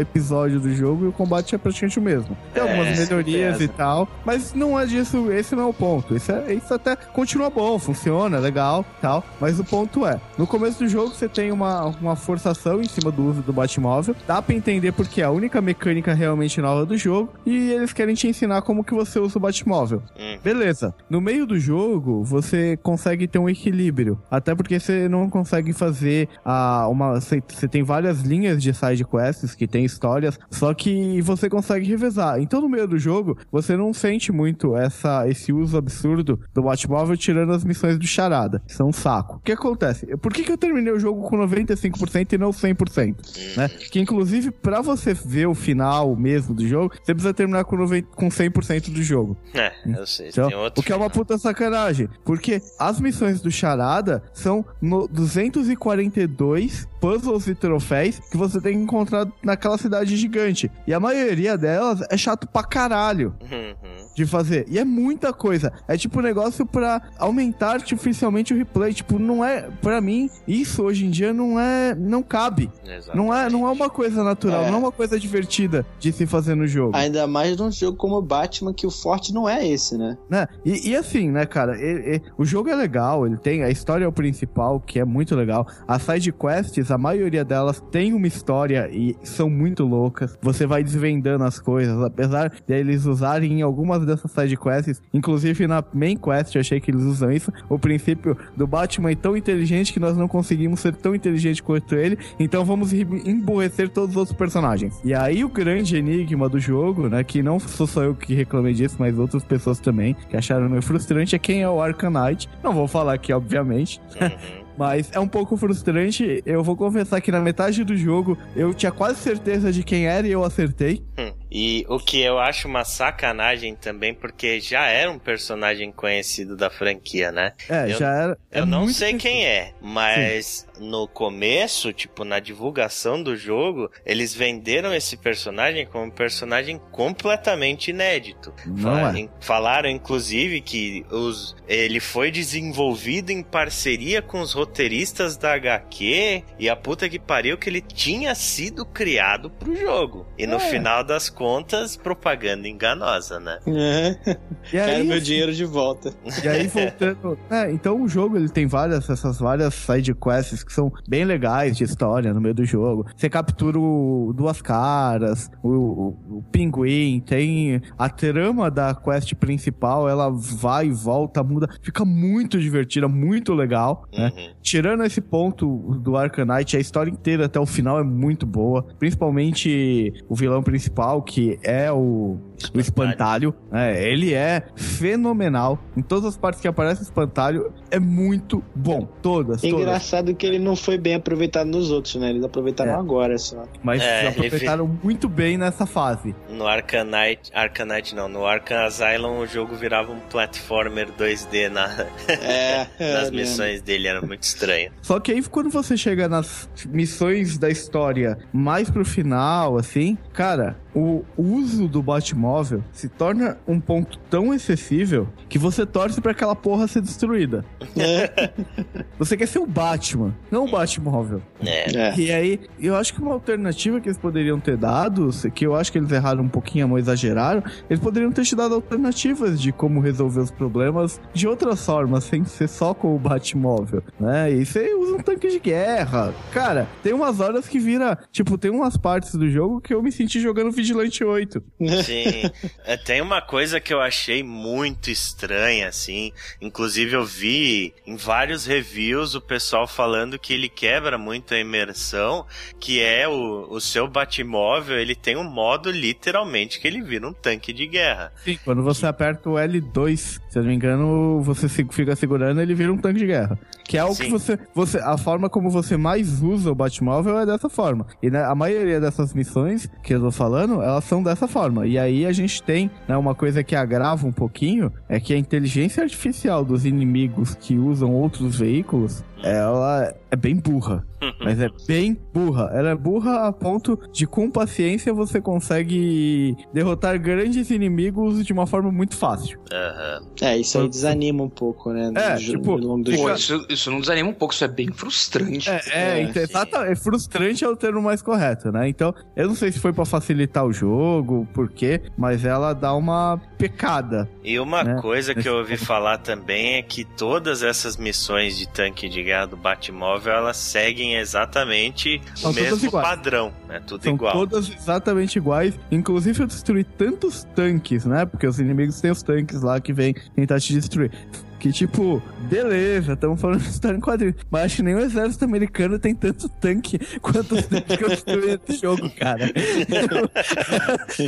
episódio do jogo e o combate é praticamente o mesmo. Tem É, algumas melhorias e tal, mas não é disso, esse não é o ponto. Isso, é, isso até continua bom, funciona, é legal, tal, mas o ponto é, no começo do jogo você tem uma, uma forçação em cima do uso do Batmóvel, dá pra entender porque é a única mecânica realmente nova do jogo e eles querem te ensinar como que você usa o Batmóvel. Hum. Beleza. No meio do jogo, você consegue ter um equilíbrio. Até porque você não consegue fazer a, uma. Você tem várias linhas de side quests que tem histórias, só que você consegue revezar. Então, no meio do jogo, você não sente muito essa, esse uso absurdo do Batmóvel tirando as missões do Charada. Isso é um saco. O que acontece? Por que, que eu terminei o jogo com 95% e não 100%? Né? Que inclusive, pra você ver o final mesmo do jogo, você precisa terminar com, 90, com 100% do jogo. É, eu sei. Então, tem outro o que é uma final. puta sacanagem. Porque as missões do Charada são no 242 puzzles e troféus que você tem que encontrar naquela cidade gigante. E a maioria delas é chato pra caralho Uhum. de fazer. E é muita coisa. É tipo um negócio pra aumentar artificialmente o replay. Tipo, não é. Pra mim, isso hoje em dia não é. Não cabe. Não é, não é uma coisa natural, É. não é uma coisa divertida de se fazer no jogo. Ainda mais num jogo como Batman, que o forte não é esse, né? né? E, e assim, né, cara, e- e- o jogo é legal, ele tem a história é o principal, que é muito legal. As side quests, a maioria delas tem uma história e são muito loucas. Você vai desvendando as coisas, apesar deles usarem em algumas dessas side quests, inclusive na main quest, eu achei que eles usam isso. O princípio do Batman é tão inteligente que nós não conseguimos ser tão inteligente quanto ele, então vamos emburrecer todos os outros personagens. E aí o grande enigma do jogo, né, que não sou só eu que reclamei disso, mas outras pessoas também, que acharam meio frustrante, é quem é o Knight. Não vou falar aqui, obviamente. Uhum. Mas é um pouco frustrante. Eu vou confessar que na metade do jogo eu tinha quase certeza de quem era e eu acertei. Hum. E o que eu acho uma sacanagem também, porque já era um personagem conhecido da franquia, né? É, Eu- já era. é Eu não sei quem é, mas no começo, tipo, na divulgação do jogo, eles venderam esse personagem como um personagem completamente inédito. Não Fala- é. Falaram, inclusive, que os, ele foi desenvolvido em parceria com os roteiristas da HQ e a puta que pariu que ele tinha sido criado pro jogo. E no É. final das contas, propaganda enganosa, né? É. E Quero aí, meu dinheiro de volta. E aí voltando. É, então o jogo ele tem várias, essas várias side quests que são bem legais de história no meio do jogo. Você captura o Duas Caras, o, o, o Pinguim, tem a trama da quest principal, ela vai e volta, muda, fica muito divertida, muito legal, né? Uhum. Tirando esse ponto do Arcanite, a história inteira até o final é muito boa. Principalmente o vilão principal, que é o, o espantalho. É, ele é fenomenal. Em todas as partes que aparece o espantalho, é muito bom. Todas, É todas. engraçado que ele não foi bem aproveitado nos outros, né? Eles aproveitaram É. agora só. Mas É, eles aproveitaram muito bem nessa fase. No Arcanite, Arcanite não, no Arkham Asylum o jogo virava um platformer 2D na, É, nas missões dele, era muito estranho. Só que aí quando você chega nas missões da história mais pro final, assim, cara, o uso do Batmóvel se torna um ponto tão excessível que você torce pra aquela porra ser destruída. Você quer ser o Batman, não o Batmóvel. É. É. E aí, eu acho que uma alternativa que eles poderiam ter dado, que eu acho que eles erraram um pouquinho, mas exageraram, eles poderiam ter te dado alternativas de como resolver os problemas de outras formas, sem ser só com o Batmóvel, né? E você usa um tanque de guerra. Cara, tem umas horas que vira, tipo, tem umas partes do jogo que eu me senti jogando Vigilante 8. Sim. É, tem uma coisa que eu achei muito estranha, assim. Inclusive, eu vi em vários reviews o pessoal falando que ele quebra muito a imersão, que é o, o seu Batmóvel, ele tem um modo literalmente que ele vira um tanque de guerra. Sim. Quando você aperta o L2, se eu não me engano, você fica segurando, ele vira um tanque de guerra. Que é o que você, você. A forma como você mais usa o Batmóvel é dessa forma. E né, a maioria dessas missões que eu tô falando, elas são dessa forma. E aí a gente tem, né, uma coisa que agrava um pouquinho, é que a inteligência artificial dos inimigos que usam outros veículos, ela é bem burra. Mas é bem burra. Ela é burra a ponto de, com paciência, você consegue derrotar grandes inimigos de uma forma muito fácil. Aham. É, isso aí desanima um pouco, né? É, tipo, no longo do Pô, jogo. isso, isso não desanima um pouco, isso é bem frustrante. É, é, É, então, é frustrante é o termo mais correto, né? Então, eu não sei se foi pra facilitar o jogo, por quê, mas ela dá uma pecada. E uma Né? coisa que eu ouvi falar também é que todas essas missões de tanque de guerra do Batmóvel, elas seguem exatamente São o mesmo padrão, né? Tudo São igual. todas exatamente iguais. Inclusive, eu destruí tantos tanques, né? Porque os inimigos têm os tanques lá que vêm tentar te destruir. Que tipo, beleza, estamos falando de história em quadrinhos. Mas acho que nem o exército americano tem tanto tanque quanto os tanques que destruí nesse jogo, cara.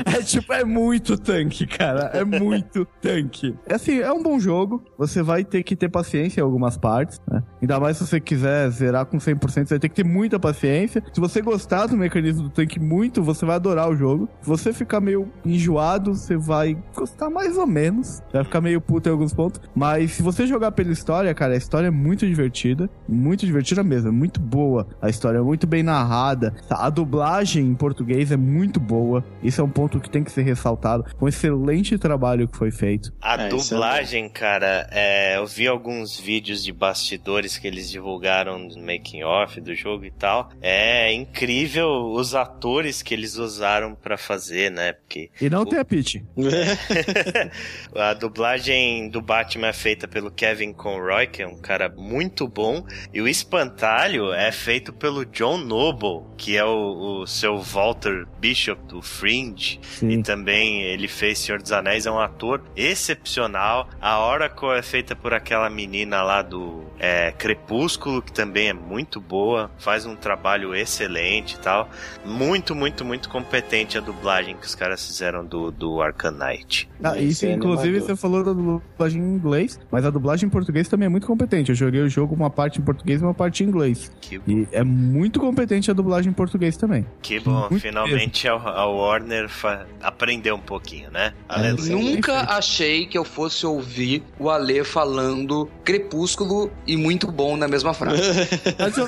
é tipo, é muito tanque, cara. É muito tanque. É assim, é um bom jogo. Você vai ter que ter paciência em algumas partes, né? Ainda mais se você quiser zerar com 100%, você vai ter que ter muita paciência. Se você gostar do mecanismo do tanque muito, você vai adorar o jogo. Se você ficar meio enjoado, você vai gostar mais ou menos. Vai ficar meio puto em alguns pontos. Mas se você jogar pela história, cara, a história é muito divertida. Muito divertida mesmo. É muito boa. A história é muito bem narrada. A dublagem em português é muito boa. Isso é um ponto que tem que ser ressaltado. Um excelente trabalho que foi feito. A É, é dublagem, cara, é, eu vi alguns vídeos de bastidores que eles divulgaram no making off do jogo e tal. É incrível os atores que eles usaram pra fazer, né? Porque E não tem a Peach. a dublagem do Batman é feita pelo Kevin Conroy, que é um cara muito bom, e o espantalho é feito pelo John Noble, que é o, o seu Walter Bishop do Fringe. E Sim. também ele fez Senhor dos Anéis, é um ator excepcional. A Oracle é feita por aquela menina lá do é, Crepúsculo, que também é muito boa, faz um trabalho excelente e tal. Muito, muito, muito competente a dublagem que os caras fizeram do, do Arcanite. Ah, Isso inclusive, animador. você falou da dublagem em inglês, mas a dublagem em português também é muito competente. Eu joguei o jogo uma parte em português e uma parte em inglês. Que, E é muito competente a dublagem em português também. que bom, muito finalmente a, a Warner fa- aprendeu um pouquinho, né? É. Nunca achei que eu fosse ouvir o Ale falando crepúsculo e muito bom na mesma frase. Mas eu-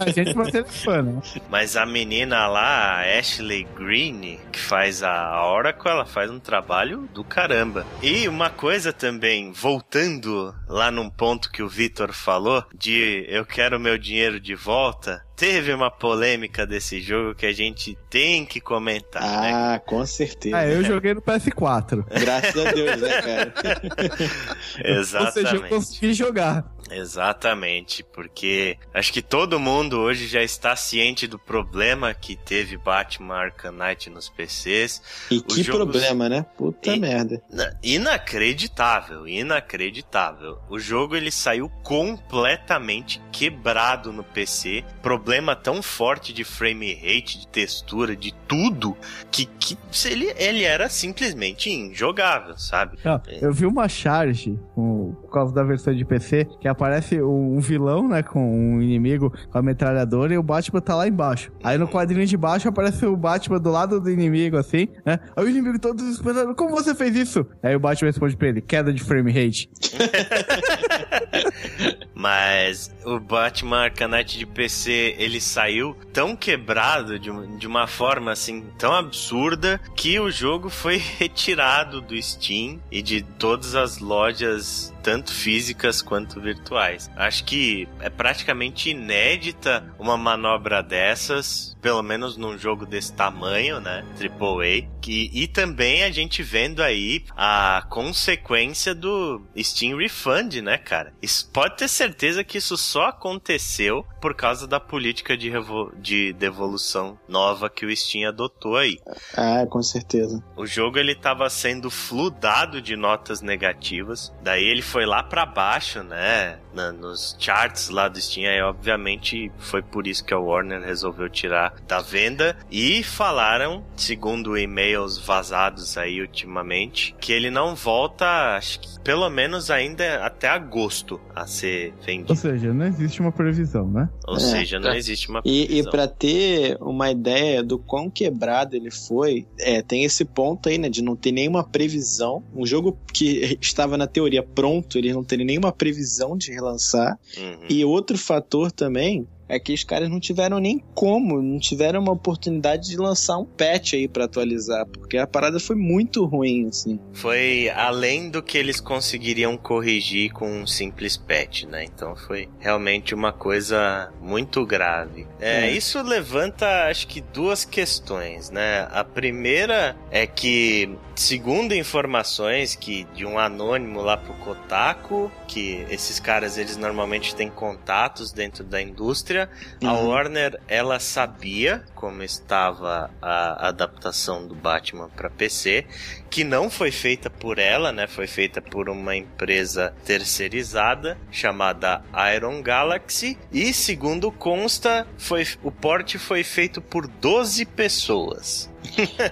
a gente vai ser fã, né? Mas a menina lá, a Ashley Green, que faz a Oracle, ela faz um trabalho do caramba. E uma coisa também, voltando lá num ponto que o Vitor falou, de eu quero meu dinheiro de volta, teve uma polêmica desse jogo que a gente tem que comentar, né? ah, com certeza. É, eu joguei no PS4. Graças a Deus, né, cara? Ou seja, eu Exatamente. consegui jogar. Exatamente, porque acho que todo mundo hoje já está ciente do problema que teve Batman Arkham Knight nos PCs. E que jogo... problema, né? Puta e... merda. Inacreditável, inacreditável. O jogo ele saiu completamente quebrado no PC, problema tão forte de frame rate, de textura, de tudo, que, que ele, ele era simplesmente injogável, sabe? Eu vi uma charge com, por causa da versão de PC que aparece um vilão, né, com um inimigo com a metralhadora e o Batman tá lá embaixo. Aí no quadrinho de baixo aparece o Batman do lado do inimigo, assim, né? Aí o inimigo todo desesperado, como você fez isso? Aí o Batman responde pra ele, queda de frame rate. Mas o Batman Arcanite de PC, ele saiu tão quebrado de, de uma forma assim tão absurda que o jogo foi retirado do Steam e de todas as lojas tanto físicas quanto virtuais. Acho que é praticamente inédita uma manobra dessas, pelo menos num jogo desse tamanho, né? AAA. Que, e também a gente vendo aí a consequência do Steam Refund, né, cara? Isso, pode ter certeza que isso só aconteceu por causa da política de, de devolução nova que o Steam adotou aí. Ah, com certeza. O jogo ele estava sendo fludado de notas negativas, daí ele foi lá para baixo, né? Na, nos charts lá do Steam. Aí, obviamente, foi por isso que a Warner resolveu tirar da venda. E falaram, segundo e-mails vazados aí ultimamente, que ele não volta, acho que pelo menos ainda até agosto a ser vendido. Ou seja, não existe uma previsão, né? Ou é, seja, não tá. existe uma previsão. E, e para ter uma ideia do quão quebrado ele foi, é, tem esse ponto aí, né, de não ter nenhuma previsão. Um jogo que estava na teoria pronto eles não terem nenhuma previsão de relançar. Uhum. E outro fator também é que os caras não tiveram nem como, não tiveram uma oportunidade de lançar um patch aí para atualizar, porque a parada foi muito ruim, assim. Foi além do que eles conseguiriam corrigir com um simples patch, né? Então foi realmente uma coisa muito grave. É, é. Isso levanta, acho que, duas questões, né? A primeira é que, segundo informações que de um anônimo lá pro Kotaku, que esses caras eles normalmente têm contatos dentro da indústria. Uhum. A Warner, ela sabia como estava a adaptação do Batman para PC, que não foi feita por ela, né? Foi feita por uma empresa terceirizada chamada Iron Galaxy e segundo consta, foi o porte foi feito por 12 pessoas.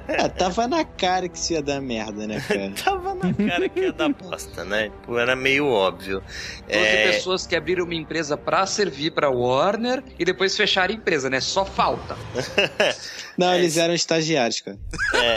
é, tava na cara que isso ia dar merda, né, cara? tava na cara que ia dar bosta, né? Tipo, era meio óbvio. 12 é... pessoas que abriram uma empresa para servir pra Warner e depois fecharam a empresa, né? Só falta. Não, é, eles eram estagiários, cara. É.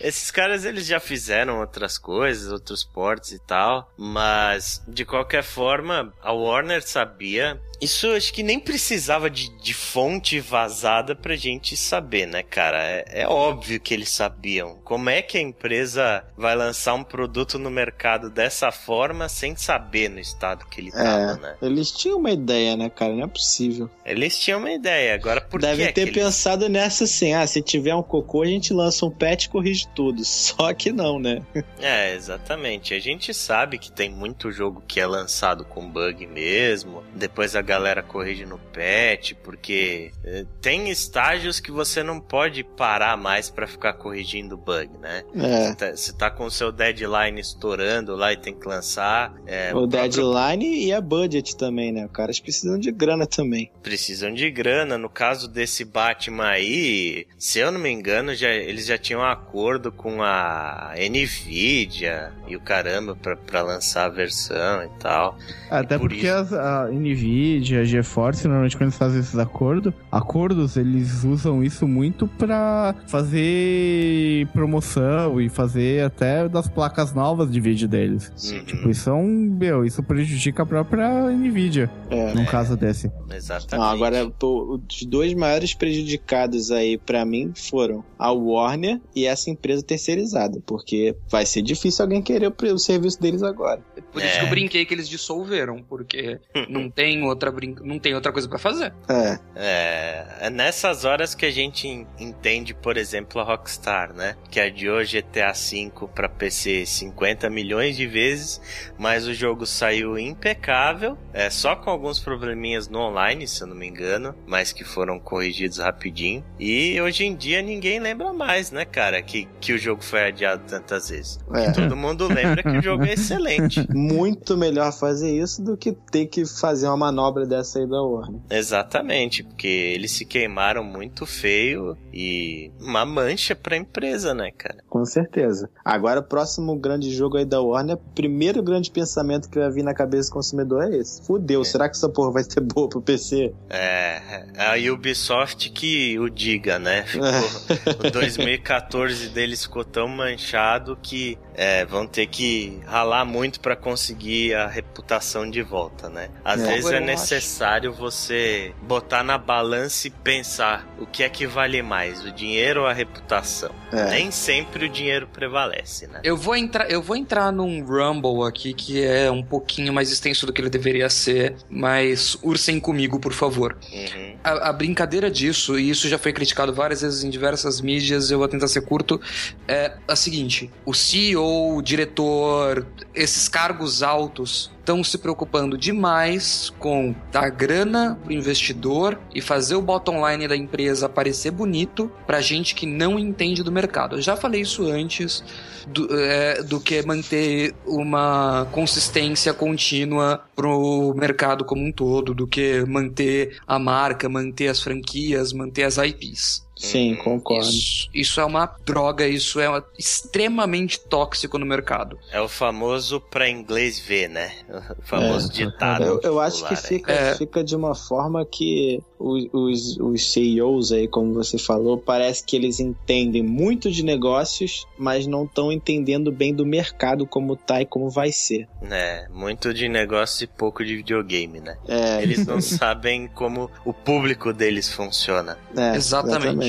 Esses caras, eles já fizeram outras coisas, outros portes e tal, mas de qualquer forma, a Warner sabia isso acho que nem precisava de, de fonte vazada pra gente saber, né, cara? É, é, óbvio que eles sabiam. Como é que a empresa vai lançar um produto no mercado dessa forma sem saber no estado que ele tava, é, né? Eles tinham uma ideia, né, cara? Não é possível. Eles tinham uma ideia. Agora, por Devem que ter é que pensado eles... nessa assim: ah, se tiver um cocô, a gente lança um patch e corrige tudo. Só que não, né? É, exatamente. A gente sabe que tem muito jogo que é lançado com bug mesmo. Depois a galera corrige no patch, porque eh, tem estágios que você não pode parar mais para ficar corrigindo bug, né? É. Você tá, tá, com o seu deadline estourando lá e tem que lançar. É, o, o deadline próprio... e a budget também, né? Os caras precisam de grana também. Precisam de grana. No caso desse Batman aí, se eu não me engano, já, eles já tinham um acordo com a Nvidia e o caramba para lançar a versão e tal. Até e por porque isso... a Nvidia, a GeForce, normalmente quando eles fazem esses acordos, acordos, eles usam isso muito para fazer promoção e fazer até das placas novas de vídeo deles. Uhum. Tipo, isso é um, meu, isso prejudica a própria Nvidia, é, num é. caso desse. Exatamente. Não, agora, pô, os dois maiores prejudicados aí para mim foram a Warner e essa empresa terceirizada, porque vai ser difícil alguém querer o serviço deles agora. Por isso que eu é. brinquei que eles dissolveram, porque não tem outra outra brin... não tem outra coisa para fazer. É. é. É nessas horas que a gente entende, por exemplo, a Rockstar, né? Que adiou GTA V para PC 50 milhões de vezes, mas o jogo saiu impecável, é só com alguns probleminhas no online, se eu não me engano, mas que foram corrigidos rapidinho. E hoje em dia ninguém lembra mais, né, cara, que, que o jogo foi adiado tantas vezes. É. Todo mundo lembra que o jogo é excelente. Muito melhor fazer isso do que ter que fazer uma manobra dessa aí da Warner. Exatamente, porque eles se queimaram muito feio e uma mancha pra empresa, né, cara? Com certeza. Agora, o próximo grande jogo aí da Warner, o primeiro grande pensamento que vai vir na cabeça do consumidor é esse. Fudeu, é. será que essa porra vai ser boa pro PC? É, a Ubisoft que o diga, né? Ficou, o 2014 deles ficou tão manchado que é, vão ter que ralar muito para conseguir a reputação de volta, né? Às é. vezes é necessário você botar na balança e pensar o que é que vale mais, o dinheiro ou a reputação. É. Nem sempre o dinheiro prevalece, né? Eu vou entrar, eu vou entrar num Rumble aqui que é um pouquinho mais extenso do que ele deveria ser, mas ursem comigo, por favor. Uhum. A, a, brincadeira disso, e isso já foi criticado várias vezes em diversas mídias, eu vou tentar ser curto, é a seguinte: o CEO, o diretor, esses cargos altos estão se preocupando demais com dar grana pro investidor e fazer o bottom line da empresa parecer bonito pra gente que não entende do mercado. Eu já falei isso antes do, é, do que manter uma consistência contínua pro mercado como um todo, do que manter a marca, manter as franquias, manter as IPs. Sim, hum, concordo. Isso, isso, é uma droga, isso é uma, extremamente tóxico no mercado. É o famoso pra inglês ver, né? O famoso é, ditado. Eu, eu acho que fica, é. fica de uma forma que os, os, os CEOs aí, como você falou, parece que eles entendem muito de negócios, mas não estão entendendo bem do mercado como tá e como vai ser. É, muito de negócio e pouco de videogame, né? É. Eles não sabem como o público deles funciona. É, exatamente. exatamente.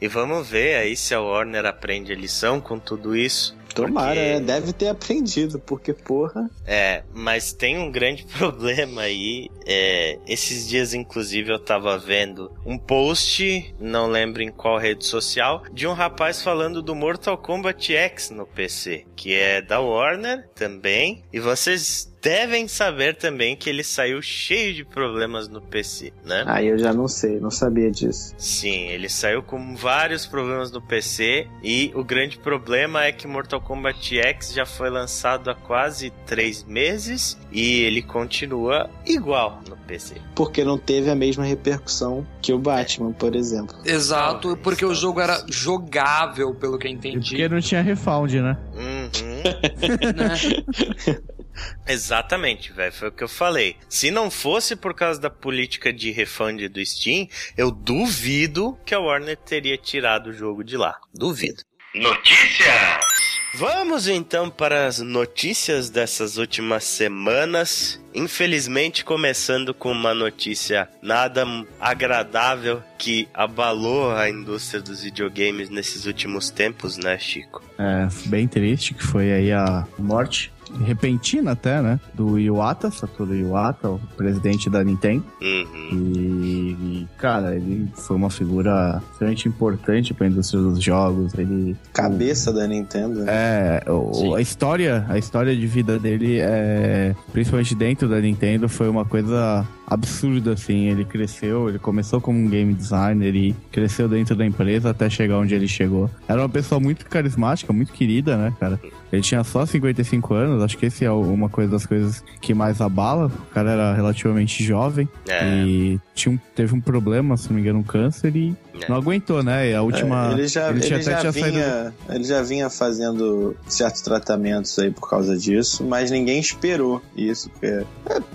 E vamos ver aí se a Warner aprende a lição com tudo isso. Tomara, porque... é, deve ter aprendido, porque porra. É, mas tem um grande problema aí. É, esses dias, inclusive, eu tava vendo um post, não lembro em qual rede social, de um rapaz falando do Mortal Kombat X no PC, que é da Warner também. E vocês devem saber também que ele saiu cheio de problemas no PC, né? Ah, eu já não sei, não sabia disso. Sim, ele saiu com vários problemas no PC e o grande problema é que Mortal Kombat X já foi lançado há quase três meses e ele continua igual no PC. Porque não teve a mesma repercussão que o Batman, por exemplo. Exato, porque o jogo era jogável, pelo que eu entendi. Porque não tinha refund, né? Uhum. né? Exatamente, velho. Foi o que eu falei. Se não fosse por causa da política de refund do Steam, eu duvido que a Warner teria tirado o jogo de lá. Duvido. Notícias! Vamos então para as notícias dessas últimas semanas. Infelizmente, começando com uma notícia nada agradável que abalou a indústria dos videogames nesses últimos tempos, né, Chico? É, bem triste que foi aí a morte repentina até, né? Do Iwata, Satoru Iwata, o presidente da Nintendo. Uhum. E, e, cara, ele foi uma figura extremamente importante para a indústria dos jogos. Ele cabeça o, da Nintendo. Né? É, o, a história, a história de vida dele é, principalmente dentro da Nintendo, foi uma coisa absurda assim. Ele cresceu, ele começou como um game designer e cresceu dentro da empresa até chegar onde ele chegou. Era uma pessoa muito carismática, muito querida, né, cara? Ele tinha só 55 anos, acho que esse é uma coisa das coisas que mais abala. O cara era relativamente jovem é. e tinha um, teve um problema, se não me engano, um câncer e é. não aguentou, né? E a última. É, ele já, ele, ele já vinha, saído... ele já vinha fazendo certos tratamentos aí por causa disso, mas ninguém esperou isso, porque é,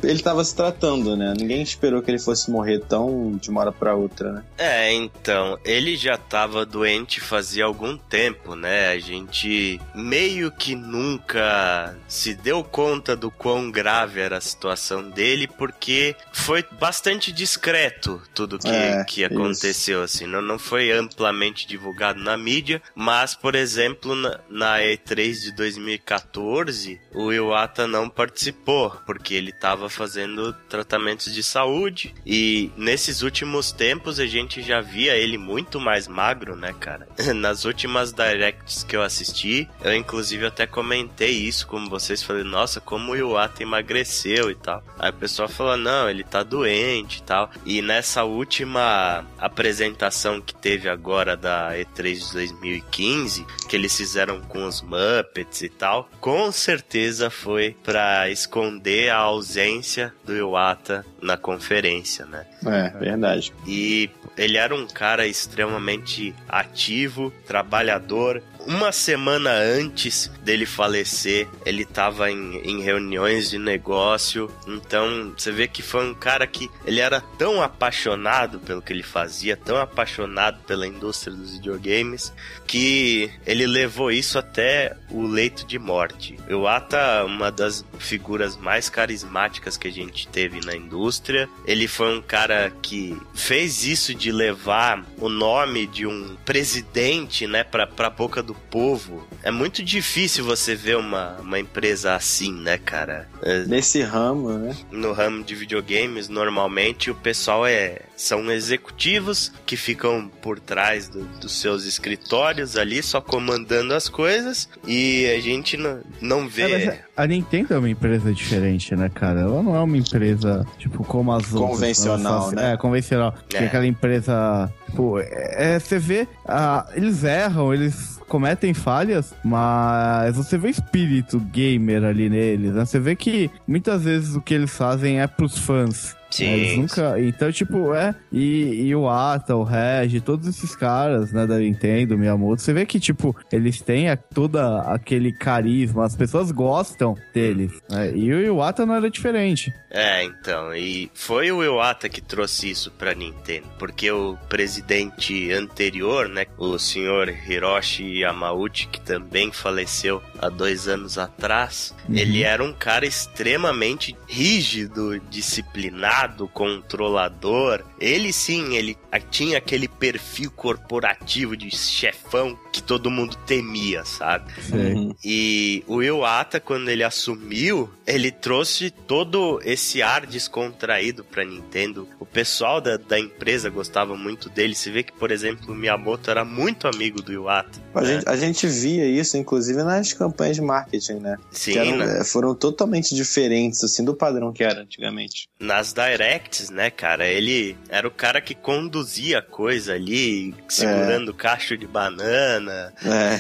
ele estava se tratando, né? Ninguém esperou que ele fosse morrer tão de uma hora pra outra, né? É, então, ele já estava doente fazia algum tempo, né? A gente meio que que nunca se deu conta do quão grave era a situação dele, porque foi bastante discreto tudo que, é, que aconteceu, isso. assim. Não, não foi amplamente divulgado na mídia, mas, por exemplo, na, na E3 de 2014, o Iwata não participou, porque ele estava fazendo tratamentos de saúde e nesses últimos tempos a gente já via ele muito mais magro, né, cara? Nas últimas directs que eu assisti, eu inclusive até comentei isso com vocês, falei, nossa, como o Iwata emagreceu e tal. Aí o pessoal falou, não, ele tá doente e tal. E nessa última apresentação que teve agora da E3 de 2015, que eles fizeram com os Muppets e tal, com certeza foi para esconder a ausência do Iwata na conferência, né? É, verdade. E ele era um cara extremamente ativo, trabalhador, uma semana antes dele falecer, ele estava em, em, reuniões de negócio. Então, você vê que foi um cara que ele era tão apaixonado pelo que ele fazia, tão apaixonado pela indústria dos videogames, que ele levou isso até o leito de morte. O Ata, uma das figuras mais carismáticas que a gente teve na indústria, ele foi um cara que fez isso de levar o nome de um presidente, né, para a boca do povo. É muito difícil você ver uma, uma empresa assim, né, cara? É, Nesse ramo, né? No ramo de videogames, normalmente o pessoal é são executivos que ficam por trás do, dos seus escritórios ali, só comandando as coisas, e a gente não, não vê. É, a Nintendo é uma empresa diferente, né, cara? Ela não é uma empresa, tipo, como as outras. Convencional, né? É, convencional. É. Que é aquela empresa. Pô, é, você vê, ah, eles erram, eles cometem falhas, mas você vê espírito gamer ali neles, né? Você vê que muitas vezes o que eles fazem é pros fãs. Sim. Eles nunca. Então, tipo, é. E, e o Ata, o Reg, todos esses caras, né, da Nintendo, Miyamoto, você vê que, tipo, eles têm a, toda aquele carisma, as pessoas gostam deles. Né? E o Iwata não era diferente. É, então. E foi o Iwata que trouxe isso pra Nintendo. Porque o presidente anterior, né, o senhor Hiroshi Yamauchi, que também faleceu há dois anos atrás, uhum. ele era um cara extremamente rígido, disciplinado controlador. Ele sim, ele tinha aquele perfil corporativo de chefão que todo mundo temia, sabe? Sim. E o Iwata, quando ele assumiu, ele trouxe todo esse ar descontraído pra Nintendo. O pessoal da, da empresa gostava muito dele. Você vê que, por exemplo, o Miyamoto era muito amigo do Iwata. A, né? gente, a gente via isso, inclusive, nas campanhas de marketing, né? Sim. Eram, né? Foram totalmente diferentes, assim, do padrão que era antigamente. Nas directs, né, cara? Ele era o cara que conduzia a coisa ali, segurando é. cacho de banana. É,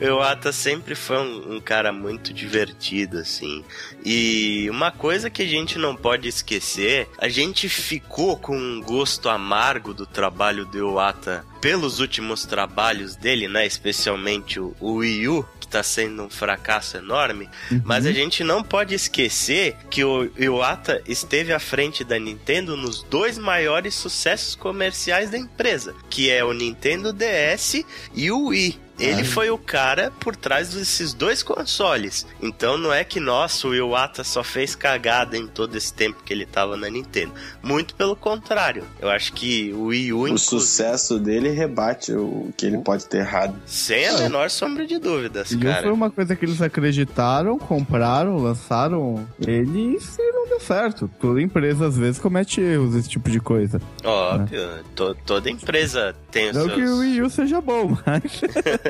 o Iwata sempre foi um, um, cara muito divertido, assim. E uma coisa que a gente não pode esquecer, a gente ficou com um gosto amargo do trabalho do Iwata pelos últimos trabalhos dele, né? Especialmente o, o Wii U, está sendo um fracasso enorme, uhum. mas a gente não pode esquecer que o Iwata esteve à frente da Nintendo nos dois maiores sucessos comerciais da empresa, que é o Nintendo DS e o Wii. Ele foi o cara por trás desses dois consoles. Então não é que, nossa, o Iwata só fez cagada em todo esse tempo que ele tava na Nintendo. Muito pelo contrário. Eu acho que o Wii U... O sucesso dele rebate o que ele pode ter errado. Sem a menor sombra de dúvidas, e cara. foi uma coisa que eles acreditaram, compraram, lançaram ele e não deu certo. Toda empresa às vezes comete erros, esse tipo de coisa. Óbvio. Né? toda empresa tem os não seus... que o Wii U seja bom, mas...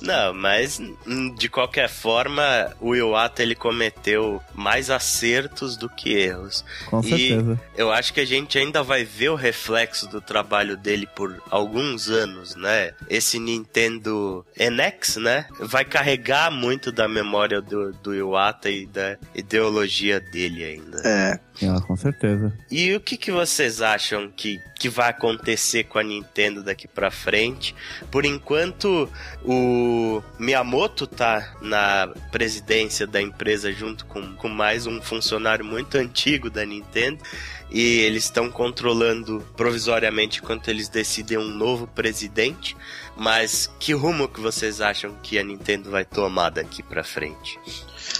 Não, mas hum, de qualquer forma, o Iwata ele cometeu mais acertos do que erros. Com e certeza. Eu acho que a gente ainda vai ver o reflexo do trabalho dele por alguns anos, né? Esse Nintendo NX, né? Vai carregar muito da memória do, do Iwata e da ideologia dele ainda. É. Ah, com certeza. E o que, que vocês acham que, que vai acontecer com a Nintendo daqui pra frente? Por enquanto, o Miyamoto tá na presidência da empresa junto com, com mais um funcionário muito antigo da Nintendo e eles estão controlando provisoriamente enquanto eles decidem um novo presidente. Mas que rumo que vocês acham que a Nintendo vai tomar daqui para frente?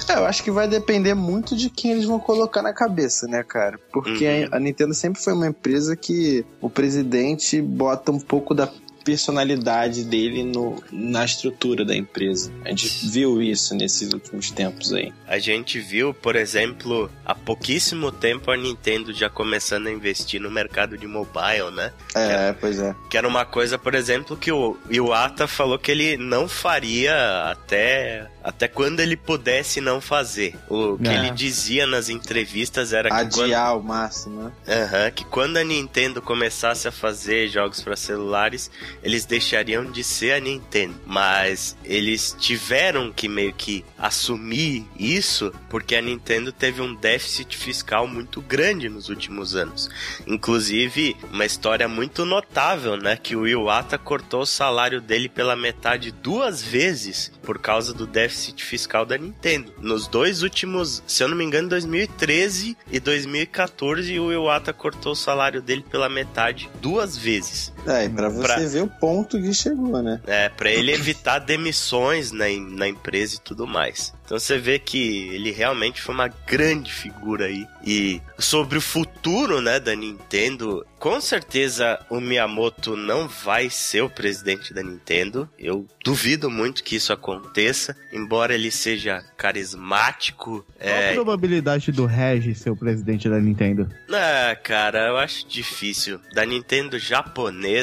É, eu acho que vai depender muito de quem eles vão colocar na cabeça, né, cara? Porque uhum. a Nintendo sempre foi uma empresa que o presidente bota um pouco da personalidade dele no, na estrutura da empresa. A gente viu isso nesses últimos tempos aí. A gente viu, por exemplo, há pouquíssimo tempo a Nintendo já começando a investir no mercado de mobile, né? É, era, pois é. Que era uma coisa, por exemplo, que o Iwata falou que ele não faria até até quando ele pudesse não fazer. O que é. ele dizia nas entrevistas era que adiar quando... o máximo, né? Uhum, que quando a Nintendo começasse a fazer jogos para celulares, eles deixariam de ser a Nintendo. Mas eles tiveram que meio que assumir isso porque a Nintendo teve um déficit fiscal muito grande nos últimos anos. Inclusive, uma história muito notável, né? Que o Iwata cortou o salário dele pela metade duas vezes por causa do déficit fiscal da Nintendo. Nos dois últimos, se eu não me engano, 2013 e 2014, o Iwata cortou o salário dele pela metade duas vezes. É, e pra você pra... ver o ponto que chegou, né? É, pra ele evitar demissões na, na empresa e tudo mais. Então você vê que ele realmente foi uma grande figura aí. E sobre o futuro, né, da Nintendo, com certeza o Miyamoto não vai ser o presidente da Nintendo. Eu duvido muito que isso aconteça, embora ele seja carismático. Qual é... a probabilidade do Regis ser o presidente da Nintendo? Ah, cara, eu acho difícil. Da Nintendo japonesa,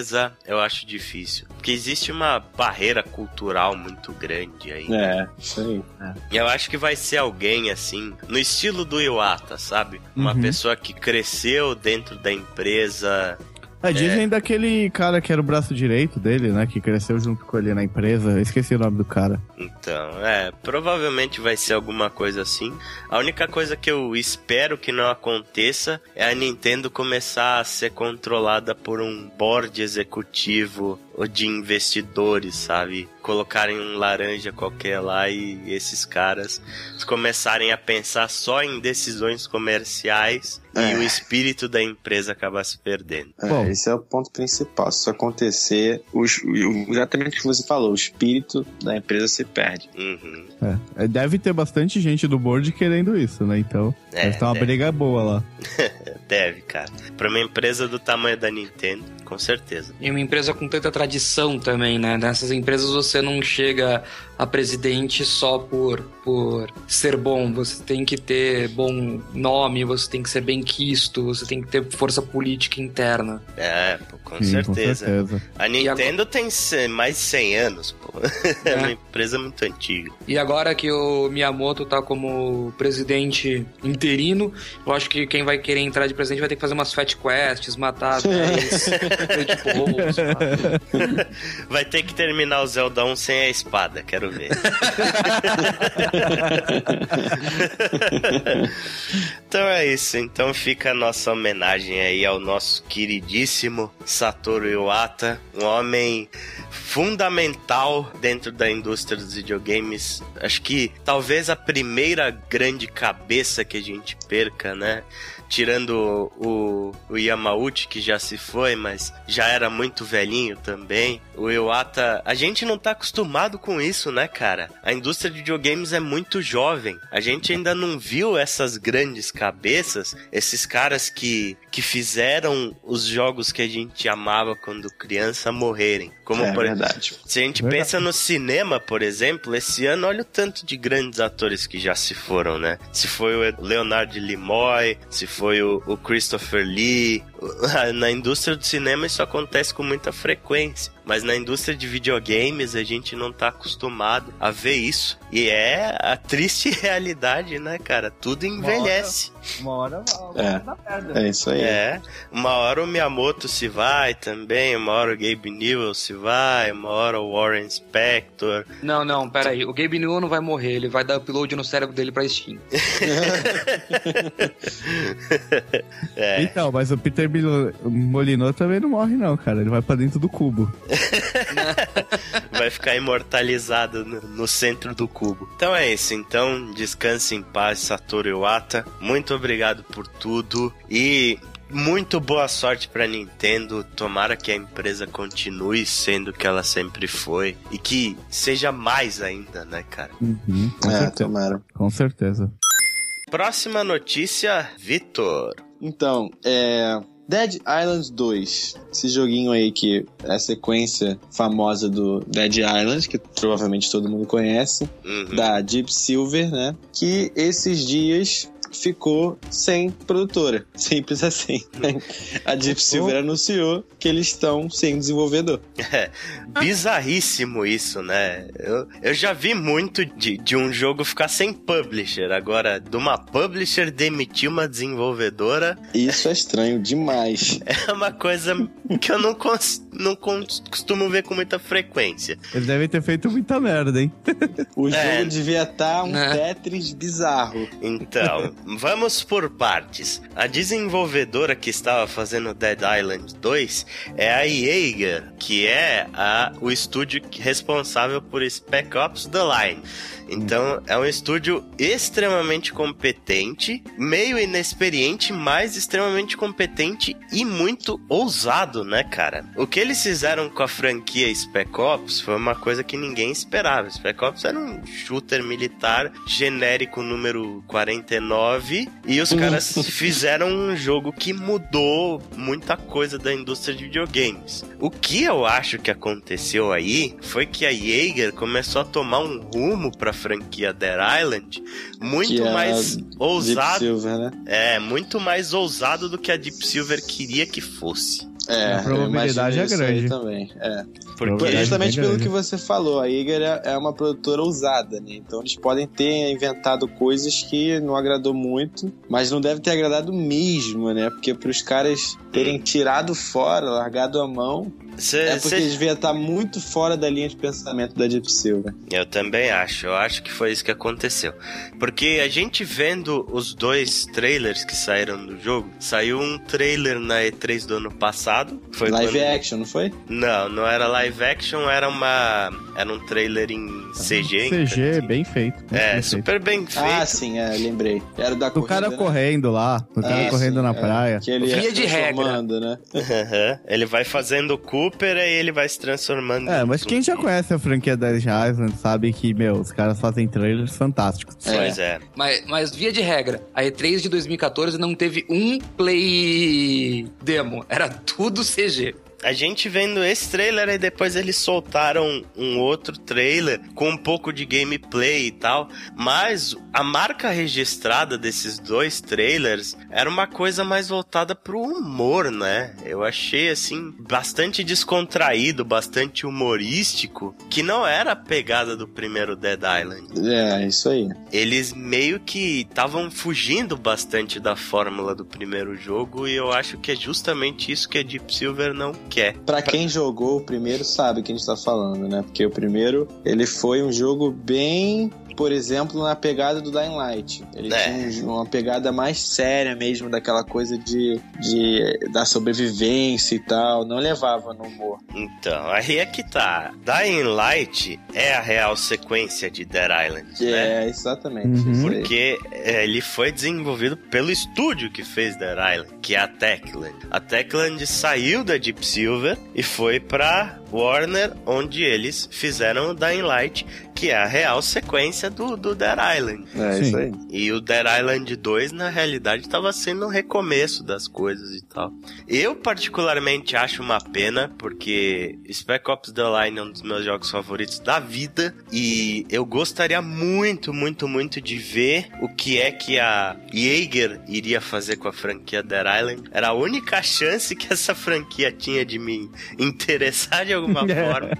eu acho difícil. Porque existe uma barreira cultural muito grande aí. É, isso aí. É. Eu acho que vai ser alguém assim, no estilo do Iwata, sabe? Uma uhum. pessoa que cresceu dentro da empresa, é, dizem é. daquele cara que era o braço direito dele, né? Que cresceu junto com ele na empresa. Eu esqueci o nome do cara. Então, é, provavelmente vai ser alguma coisa assim. A única coisa que eu espero que não aconteça é a Nintendo começar a ser controlada por um board executivo de investidores, sabe? Colocarem um laranja qualquer lá e esses caras começarem a pensar só em decisões comerciais é. e o espírito da empresa acabar se perdendo. É, Bom, esse é o ponto principal. Se isso acontecer, os, exatamente o que você falou, o espírito da empresa se perde. Uhum. É, é deve ter bastante gente do board querendo isso, né? Então, é, deve ter uma deve. briga boa lá. deve, cara. Pra uma empresa do tamanho da Nintendo, com certeza. E uma empresa com tanta tradição também, né? Nessas empresas você não chega a presidente só por, por ser bom. Você tem que ter bom nome, você tem que ser bem quisto, você tem que ter força política interna. É, pô, com, Sim, certeza. com certeza. A Nintendo agora... tem mais de 100 anos, pô. É. é uma empresa muito antiga. E agora que o Miyamoto tá como presidente interino, eu acho que quem vai querer entrar de presidente vai ter que fazer umas fat quests, matar 10 Vai ter que terminar o Zelda 1 sem a espada, quero ver. então é isso. Então fica a nossa homenagem aí ao nosso queridíssimo Satoru Iwata, um homem fundamental dentro da indústria dos videogames. Acho que talvez a primeira grande cabeça que a gente perca, né? tirando o, o Yamauchi, que já se foi, mas já era muito velhinho também. O Iwata, a gente não tá acostumado com isso, né, cara? A indústria de videogames é muito jovem. A gente ainda não viu essas grandes cabeças, esses caras que, que fizeram os jogos que a gente amava quando criança morrerem. Como é, por verdade. Se a gente verdade. pensa no cinema, por exemplo, esse ano olha o tanto de grandes atores que já se foram, né? Se foi o Leonardo Limoy, se foi o, o Christopher Lee. Na indústria do cinema isso acontece com muita frequência. Mas na indústria de videogames a gente não tá acostumado a ver isso. E é a triste realidade, né, cara? Tudo envelhece. Uma hora, uma É. hora é. merda. É isso aí. É, uma hora o Miyamoto se vai também, uma hora o Gabe Newell se vai, uma hora o Warren Spector. Não, não, pera aí. O Gabe Newell não vai morrer, ele vai dar upload no cérebro dele pra Steam. É, Então, mas o Peter Molinot também não morre, não, cara. Ele vai pra dentro do cubo. vai ficar imortalizado no, no centro do cubo. Então é isso, então descanse em paz, Satoru Iwata. Muito obrigado por tudo e muito boa sorte pra Nintendo. Tomara que a empresa continue sendo o que ela sempre foi e que seja mais ainda, né, cara? Uhum, com É, certeza. tomara. Com certeza. Próxima notícia, Vitor. Então, é. Dead Island 2. Esse joguinho aí que é a sequência famosa do Dead Island, que provavelmente todo mundo conhece, Uhum. da Deep Silver, né? Que esses dias ficou sem produtora. Simples assim. né? A Deep Silver anunciou que eles estão sem desenvolvedor. É, bizarríssimo isso, né? Eu, eu já vi muito de, de um jogo ficar sem publisher. Agora, de uma publisher demitir uma desenvolvedora Isso é estranho demais. é uma coisa que eu não, cons- não cons- costumo ver com muita frequência. Ele deve ter feito muita merda, hein? O jogo É. devia estar um Né? Tetris bizarro. Então, vamos por partes. A desenvolvedora que estava fazendo Dead Island 2 é a Jaeger, que é a, o estúdio responsável por Spec Ops The Line. Então, é um estúdio extremamente competente, meio inexperiente, mas extremamente competente e muito ousado, né, cara? O que eles fizeram com a franquia Spec Ops foi uma coisa que ninguém esperava. Spec Ops era um shooter militar genérico número 49 e os caras fizeram um jogo que mudou muita coisa da indústria de videogames. O que eu acho que aconteceu aí foi que a Jaeger começou a tomar um rumo pra franquia Dead Island muito Que é mais Deep ousado, Silver, né? é, muito mais ousado do que a Deep Silver queria que fosse. É, A probabilidade é grande. também. É. Porque Verdade, Justamente pelo que você falou, a Iger é é uma produtora ousada, né? Então eles podem ter inventado coisas que não agradou muito, mas não deve ter agradado mesmo, né? Porque pros caras terem tirado fora, largado a mão, cê, é porque cê- eles devia estar muito fora da linha de pensamento da Deep Silver. Eu também acho, eu acho que foi isso que aconteceu. Porque a gente vendo os dois trailers que saíram do jogo, saiu um trailer na E3 do ano passado. Foi Live quando- action, não foi? Não, não era live action, era uma. Era um trailer em CG. CG, bem feito. muito É, bem feito. super bem feito. Ah, sim, é, lembrei. Era o da Do cara corrida, né? correndo lá, do cara Ah, correndo sim, na é. praia. Que ele Via ia de regra. né? Aham. Ele vai fazendo o Cooper e ele vai se transformando. É, mas quem já conhece a franquia Dead Island sabe que, meu, os caras fazem trailers fantásticos. Pois é. Mas, mas via de regra, a E3 de 2014 não teve um play demo. Era tudo CG. A gente vendo esse trailer e depois eles soltaram um outro trailer com um pouco de gameplay e tal, mas a marca registrada desses dois trailers era uma coisa mais voltada pro humor, né? Eu achei assim bastante descontraído, bastante humorístico, que não era a pegada do primeiro Dead Island. É, isso aí. Eles meio que estavam fugindo bastante da fórmula do primeiro jogo e eu acho que é justamente isso que a Deep Silver não quer. Pra quem jogou o primeiro sabe o que a gente tá falando, né? Porque o primeiro, ele foi um jogo bem, por exemplo, na pegada do Dying Light. Ele É. tinha um- uma pegada mais séria mesmo, daquela coisa de, de da sobrevivência e tal. Não levava no humor. Então, aí é que tá. Dying Light é a real sequência de Dead Island, né? É, exatamente. Uhum. Porque é, ele foi desenvolvido pelo estúdio que fez Dead Island, que é a Techland. A Techland saiu da Deep Silver e foi pra Warner, onde eles fizeram o Dying Light, que é a real sequência do, do Dead Island. É, Sim. isso aí. E o Dead Island 2, na realidade, estava sendo um recomeço das coisas e tal. Eu, particularmente, acho uma pena, porque Spec Ops The Line é um dos meus jogos favoritos da vida. E eu gostaria muito, muito, muito de ver o que é que a Jaeger iria fazer com a franquia Dead Island. Era a única chance que essa franquia tinha de me interessar de alguma é. forma.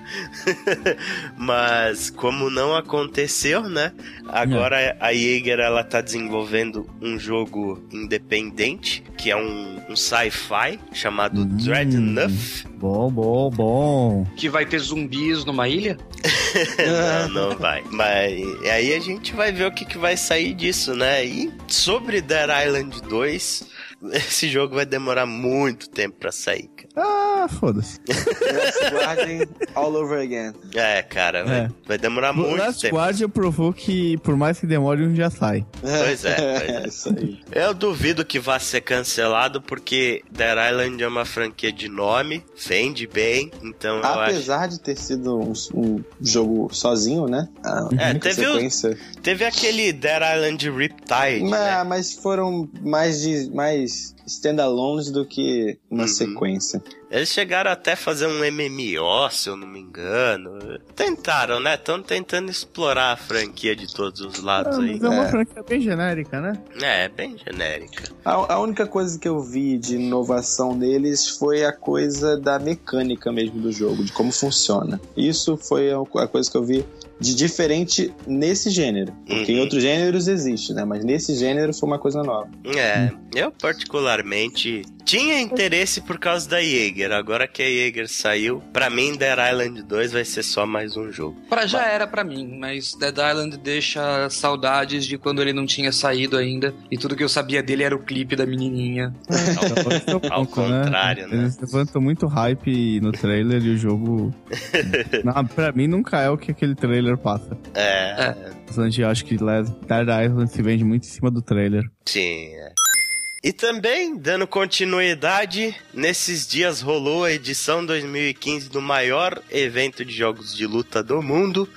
Mas como não aconteceu, né? Agora é. a Jaeger ela tá desenvolvendo um jogo independente, que é um, um sci-fi chamado hum, Dreadnought. Bom, bom, bom. Que vai ter zumbis numa ilha? não, não vai. Mas aí a gente vai ver o que, que vai sair disso, né? E sobre Dead Island 2, esse jogo vai demorar muito tempo para sair. Ah, foda-se. Last Guardian all over again. É, cara, vai, é. vai demorar o muito Last tempo. Last Guardian provou que, por mais que demore, um já sai. Pois é, pois é. Isso aí. Eu duvido que vá ser cancelado, porque Dead Island é uma franquia de nome, vende bem, então Apesar acho... de ter sido um, um, jogo sozinho, né? A é, teve, sequência... o, teve aquele Dead Island Riptide, mas, né? mas foram mais de... Mais standalones do que uma uhum. sequência. Eles chegaram até a fazer um MMO, se eu não me engano. Tentaram, né? Estão tentando explorar a franquia de todos os lados é, aí. é uma é. franquia bem genérica, né? É, bem genérica. A, a, única coisa que eu vi de inovação deles foi a coisa da mecânica mesmo do jogo, de como funciona. Isso foi a coisa que eu vi de diferente nesse gênero. Porque uhum. em outros gêneros existe, né? Mas nesse gênero foi uma coisa nova. É, eu particularmente tinha interesse por causa da Jaeger. Agora que a Jaeger saiu, para mim Dead Island 2 vai ser só mais um jogo. Para já era para mim, mas Dead Island deixa saudades de quando ele não tinha saído ainda e tudo que eu sabia dele era o clipe da menininha. Ao, ao contrário, né? né? Eles levantam muito hype no trailer e o jogo não, pra mim nunca é o que aquele trailer passa. É. é. Eu acho que Dead Island se vende muito em cima do trailer. Sim, é. E também, dando continuidade, nesses dias rolou a edição 2015 do maior evento de jogos de luta do mundo,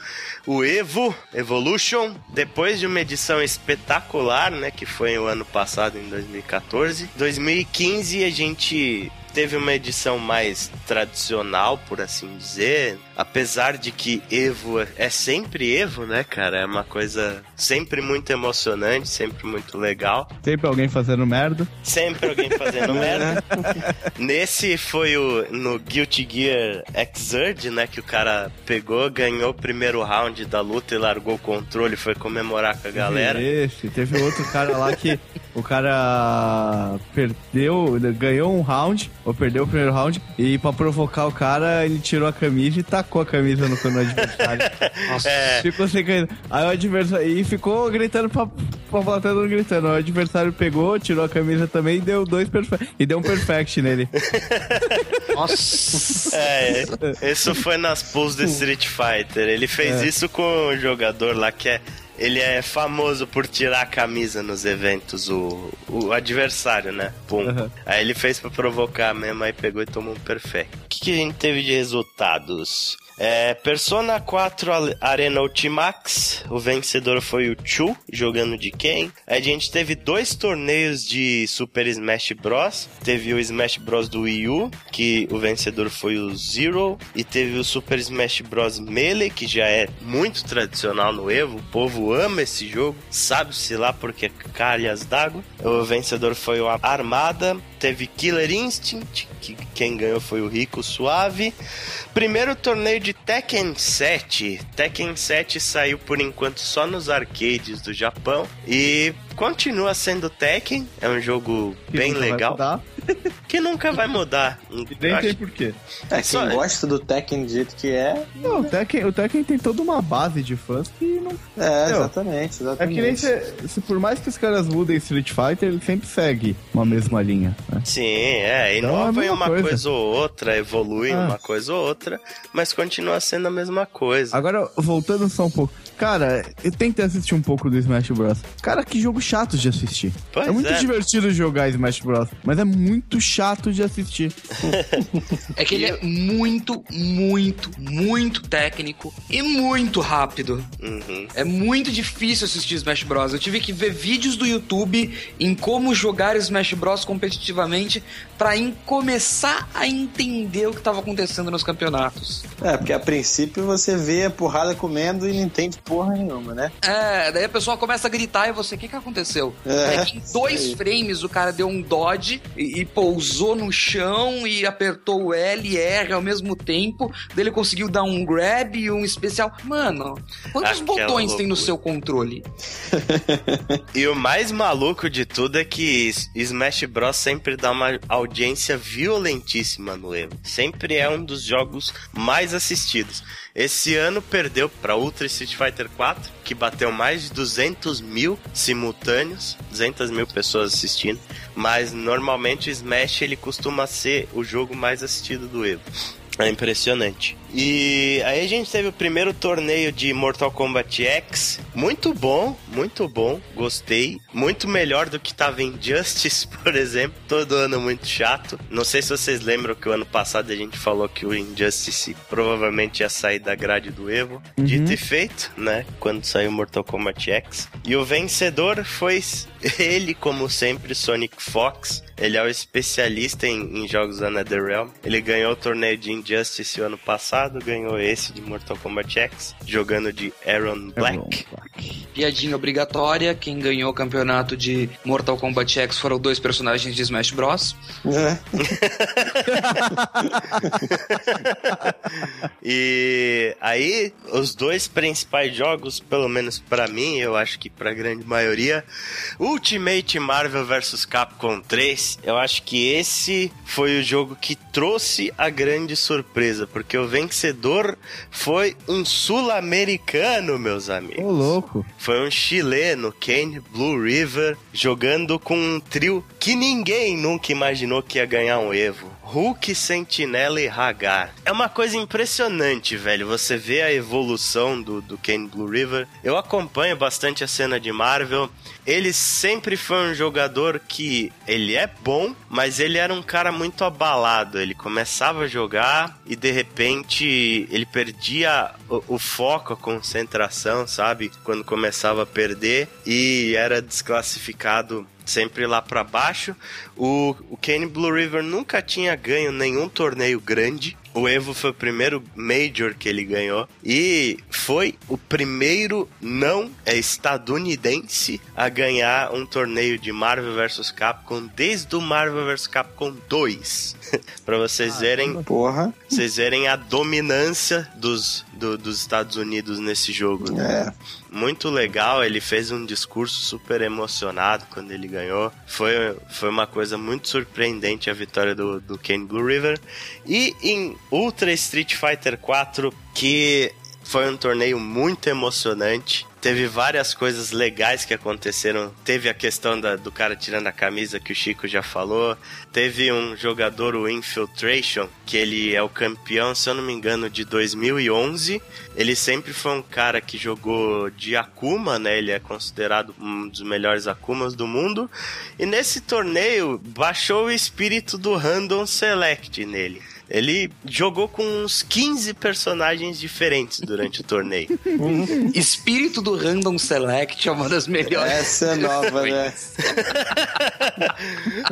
o Evo Evolution. Depois de uma edição espetacular, né, que foi o ano passado, em 2014. 2015 a gente teve uma edição mais tradicional, por assim dizer. Apesar de que Evo é sempre Evo, né, cara? É uma coisa sempre muito emocionante, sempre muito legal. Sempre alguém fazendo merda. Sempre alguém fazendo merda. Nesse foi o no Guilty Gear Xrd, né, que o cara pegou, ganhou o primeiro round da luta e largou o controle, foi comemorar com a galera. Esse, teve outro cara lá que o cara perdeu, ganhou um round, ou perdeu o primeiro round, e pra provocar o cara, ele tirou a camisa e tacou a camisa no, no adversário. Nossa, é. ficou sem camisa. Aí o adversário. E ficou gritando pra, pra plateia gritando. O adversário pegou, tirou a camisa também e deu dois perfect. E deu um perfect nele. Nossa! É, isso foi nas pools do Street Fighter. Ele fez é. isso com o jogador lá que é ele é famoso por tirar a camisa nos eventos, o, o adversário, né? Pum. Uhum. Aí ele fez para provocar mesmo, aí pegou e tomou um perfeito. O que, que a gente teve de resultados? É, Persona 4 Arena Ultimax, o vencedor foi o Chu, jogando de quem? A gente teve dois torneios de Super Smash Bros. Teve o Smash Bros do Wii U, que o vencedor foi o Zero, e teve o Super Smash Bros Melee, que já é muito tradicional no Evo, o povo ama esse jogo, sabe-se lá porque calhas d'água. O vencedor foi o Armada, teve Killer Instinct, que quem ganhou foi o Rico Suave. Primeiro torneio de Tekken 7. Tekken 7 saiu por enquanto só nos arcades do Japão e continua sendo Tekken, é um jogo que bem legal. que nunca vai mudar. Nem acho... tem porquê. É, quem Só... gosta do Tekken do jeito que é. Não, o Tekken, o Tekken tem toda uma base de fãs que não. É, exatamente, exatamente. É que nem se, se, por mais que os caras mudem Street Fighter, ele sempre segue uma mesma linha. Né? Sim, é. Inova então, é uma coisa. coisa. ou outra, evolui ah. uma coisa ou outra, mas continua sendo a mesma coisa. Agora, voltando só um pouco. Cara, eu tentei assistir um pouco do Smash Bros. Cara, que jogo chato de assistir. Pois é muito é. divertido jogar Smash Bros. Mas é muito chato de assistir. é que ele é muito, muito, muito técnico e muito rápido. Uhum. É muito difícil assistir Smash Bros. Eu tive que ver vídeos do YouTube em como jogar Smash Bros. competitivamente para começar a entender o que estava acontecendo nos campeonatos. É, porque a princípio você vê a porrada comendo e não entende porra nenhuma, né? É, daí a pessoa começa a gritar e você, o que que aconteceu? É, é que em dois frames o cara deu um dodge e, e pousou no chão e apertou o L e R ao mesmo tempo. Dele conseguiu dar um grab e um especial. Mano, quantos Aquela botões tem no loucura. seu controle? E o mais maluco de tudo é que Smash Bros sempre dá uma audiência violentíssima no Evo. Sempre é um dos jogos mais assistidos. Esse ano perdeu para Ultra Street Fighter 4, que bateu mais de 200 mil simultâneos, 200 mil pessoas assistindo. Mas normalmente o Smash ele costuma ser o jogo mais assistido do Evo. É impressionante. E aí a gente teve o primeiro torneio de Mortal Kombat X. Muito bom, muito bom. Gostei. Muito melhor do que tava em Justice, por exemplo. Todo ano muito chato. Não sei se vocês lembram que o ano passado a gente falou que o Injustice provavelmente ia sair da grade do Evo. Dito e feito, né? Quando saiu Mortal Kombat X. E o vencedor foi ele, como sempre, Sonic Fox. Ele é o especialista em, em jogos da NetherRealm. Ele ganhou o torneio de Injustice o ano passado, ganhou esse de Mortal Kombat X, jogando de Aaron Black. Piadinha obrigatória. Quem ganhou o campeonato de Mortal Kombat X foram dois personagens de Smash Bros. E aí, os dois principais jogos, pelo menos pra mim, eu acho que pra grande maioria, Ultimate Marvel vs Capcom 3, eu acho que esse foi o jogo que trouxe a grande surpresa, porque o vencedor foi um sul-americano, meus amigos. Ô, louco. Foi um chileno, Kane Blue River, jogando com um trio que ninguém nunca imaginou que ia ganhar um Evo. Hulk, Sentinela e Hagar. É uma coisa impressionante, velho. Você vê a evolução do, do Kane Blue River. Eu acompanho bastante a cena de Marvel. Ele sempre foi um jogador que ele é bom, mas ele era um cara muito abalado. Ele começava a jogar e de repente ele perdia o, o foco, a concentração, sabe? Quando começava a perder e era desclassificado sempre lá pra baixo. O, o Kane Blue River nunca tinha ganho nenhum torneio grande. O Evo foi o primeiro Major que ele ganhou. E foi o primeiro não é estadunidense a ganhar um torneio de Marvel vs Capcom desde o Marvel vs Capcom 2. pra vocês verem Porra. vocês verem a dominância dos, do- dos Estados Unidos nesse jogo. né? Muito legal, ele fez um discurso super emocionado quando ele ganhou. Foi, foi uma coisa muito surpreendente a vitória do, do Kane Blue River. E em Ultra Street Fighter 4, que foi um torneio muito emocionante. Teve várias coisas legais que aconteceram. Teve a questão da- do cara tirando a camisa que o Chico já falou. Teve um jogador, o Infiltration, que ele é o campeão, se eu não me engano, de 2011. Ele sempre foi um cara que jogou de Akuma, né? Ele é considerado um dos melhores Akumas do mundo. E nesse torneio, baixou o espírito do Random Select nele. Ele jogou com uns 15 personagens diferentes durante o torneio. Espírito do Random Select é uma das melhores. Essa é nova, né?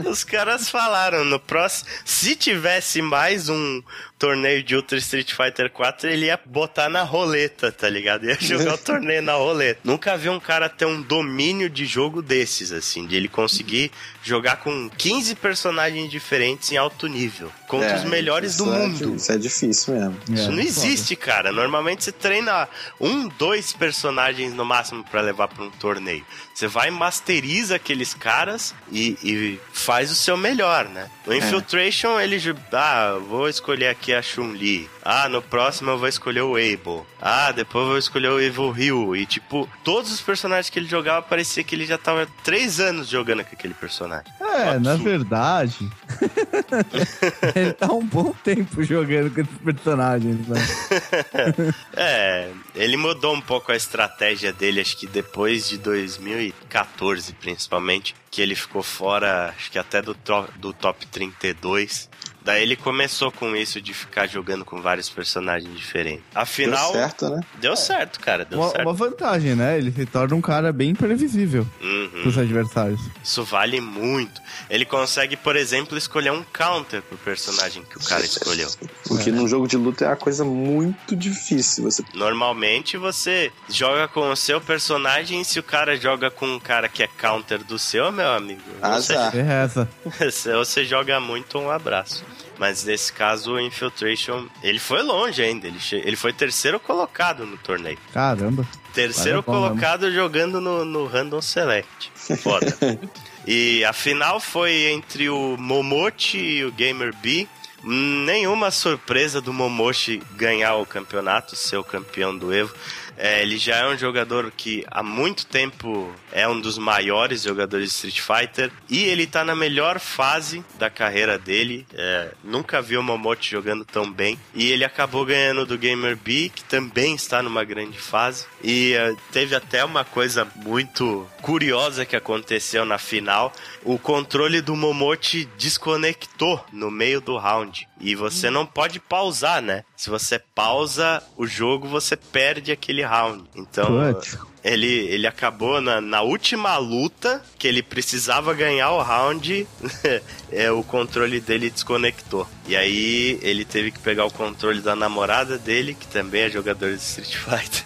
Os caras falaram no próximo. Se tivesse mais um torneio de Ultra Street Fighter 4, ele ia botar na roleta, tá ligado? Ia jogar o torneio na roleta. Nunca vi um cara ter um domínio de jogo desses, assim, de ele conseguir jogar com 15 personagens diferentes em alto nível, contra É, os melhores do é mundo. di- Isso é difícil mesmo. Isso É, não existe, cara. Normalmente você treina um, dois personagens no máximo pra levar pra um torneio. Você vai e masteriza aqueles caras e, e faz o seu melhor, né? No Infiltration, ele... ju- Ah, vou escolher aqui a Chun-Li. Ah, no próximo eu vou escolher o Abel. Ah, depois eu vou escolher o Evil Ryu. E, tipo, todos os personagens que ele jogava, parecia que ele já tava três anos jogando com aquele personagem. É, na verdade. ele tá um bom tempo jogando com esses personagens, né? É, ele mudou um pouco a estratégia dele, acho que depois de 2014, principalmente, que ele ficou fora, acho que até do, do top 32 Daí ele começou com isso de ficar jogando com vários personagens diferentes. Afinal. Deu certo, né? Deu certo, cara. Deu Uma, certo. uma vantagem, né? Ele se torna um cara bem imprevisível Uhum. pros adversários. Isso vale muito. Ele consegue, por exemplo, escolher um counter pro personagem que o cara escolheu. O que num jogo de luta é uma coisa muito difícil. Você Normalmente você joga com o seu personagem e se o cara joga com um cara que é counter do seu, meu amigo, Azar. É essa. você, você joga muito um abraço. Mas nesse caso, o Infiltration, ele foi longe ainda. Ele, ele foi terceiro colocado no torneio. Caramba. Terceiro colocado jogando no, no Random Select. Foda. e a final foi entre o Momochi e o Gamer B. Nenhuma surpresa do Momochi ganhar o campeonato, ser o campeão do Evo. É, ele já é um jogador que há muito tempo é um dos maiores jogadores de Street Fighter e ele tá na melhor fase da carreira dele. É, nunca vi o Momochi jogando tão bem e ele acabou ganhando do Gamer B, que também está numa grande fase. E é, teve até uma coisa muito curiosa que aconteceu na final. O controle do Momochi desconectou no meio do round. E você não pode pausar, né? Se você pausa o jogo, você perde aquele round. Então, Putz. ele, ele acabou na, na última luta que ele precisava ganhar o round, é, o controle dele desconectou. E aí ele teve que pegar o controle da namorada dele, que também é jogador de Street Fighter,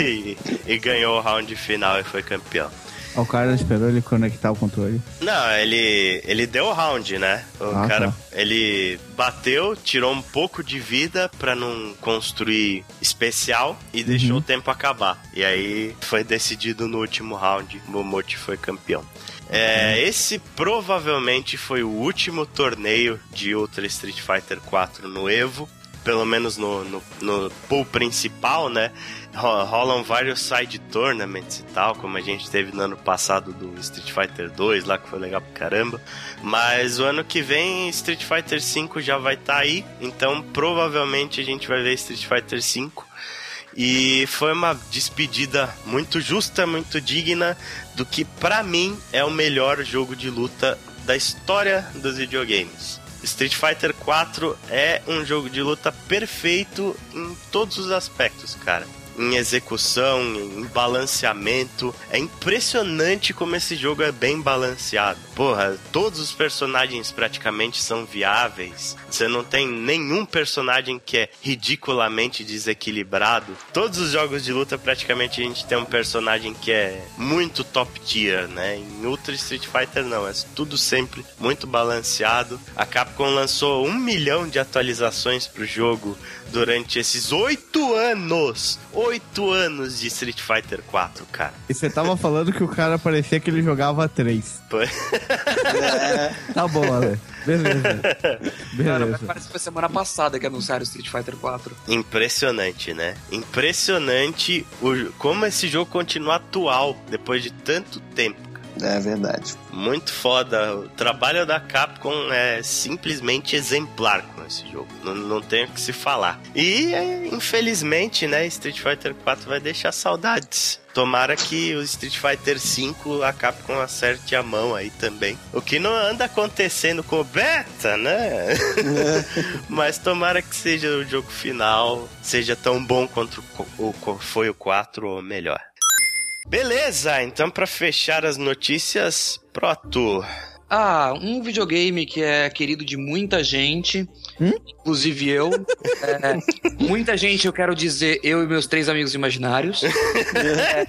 e, e ganhou o round final e foi campeão. O cara esperou ele conectar o controle. Não, ele, ele deu o round, né? O Ah, cara, tá. ele bateu, tirou um pouco de vida pra não construir especial e deixou o tempo acabar. E aí foi decidido no último round, Momochi foi campeão. É, esse provavelmente foi o último torneio de Ultra Street Fighter 4 no Evo. Pelo menos no, no, no pool principal, né? Ro- Rolam vários side tournaments e tal, como a gente teve no ano passado do Street Fighter 2, lá que foi legal pra caramba. Mas o ano que vem Street Fighter 5 já vai estar aí, então provavelmente a gente vai ver Street Fighter 5. E foi uma despedida muito justa, muito digna do que pra mim é o melhor jogo de luta da história dos videogames. Street Fighter 4 é um jogo de luta perfeito em todos os aspectos, cara. Em execução, em balanceamento. É impressionante como esse jogo é bem balanceado. Porra, todos os personagens praticamente são viáveis. Você não tem nenhum personagem que é ridiculamente desequilibrado. Todos os jogos de luta, praticamente, a gente tem um personagem que é muito top tier, né? Em Ultra Street Fighter, não. É tudo sempre muito balanceado. A Capcom lançou um milhão de atualizações pro jogo durante esses oito anos. Oito anos de Street Fighter 4, cara. E você tava falando que o cara parecia que ele jogava três. Pô, Tá bom, Ale. Beleza. Cara, Beleza. parece que foi semana passada que anunciaram o Street Fighter 4. Impressionante, né? Impressionante o, como esse jogo continua atual depois de tanto tempo. É verdade. Muito foda. O trabalho da Capcom é simplesmente exemplar com esse jogo. Não, não tem o que se falar. E, infelizmente, né, Street Fighter 4 vai deixar saudades. Tomara que o Street Fighter 5 a Capcom acerte a mão aí também. O que não anda acontecendo com o beta, né? Mas tomara que seja o jogo final, seja tão bom quanto o, o- foi o 4 ou melhor. Beleza, então pra fechar as notícias, Proto. Ah, um videogame que é querido de muita gente, Hum? inclusive eu. É, muita gente, eu quero dizer, eu e meus três amigos imaginários. É,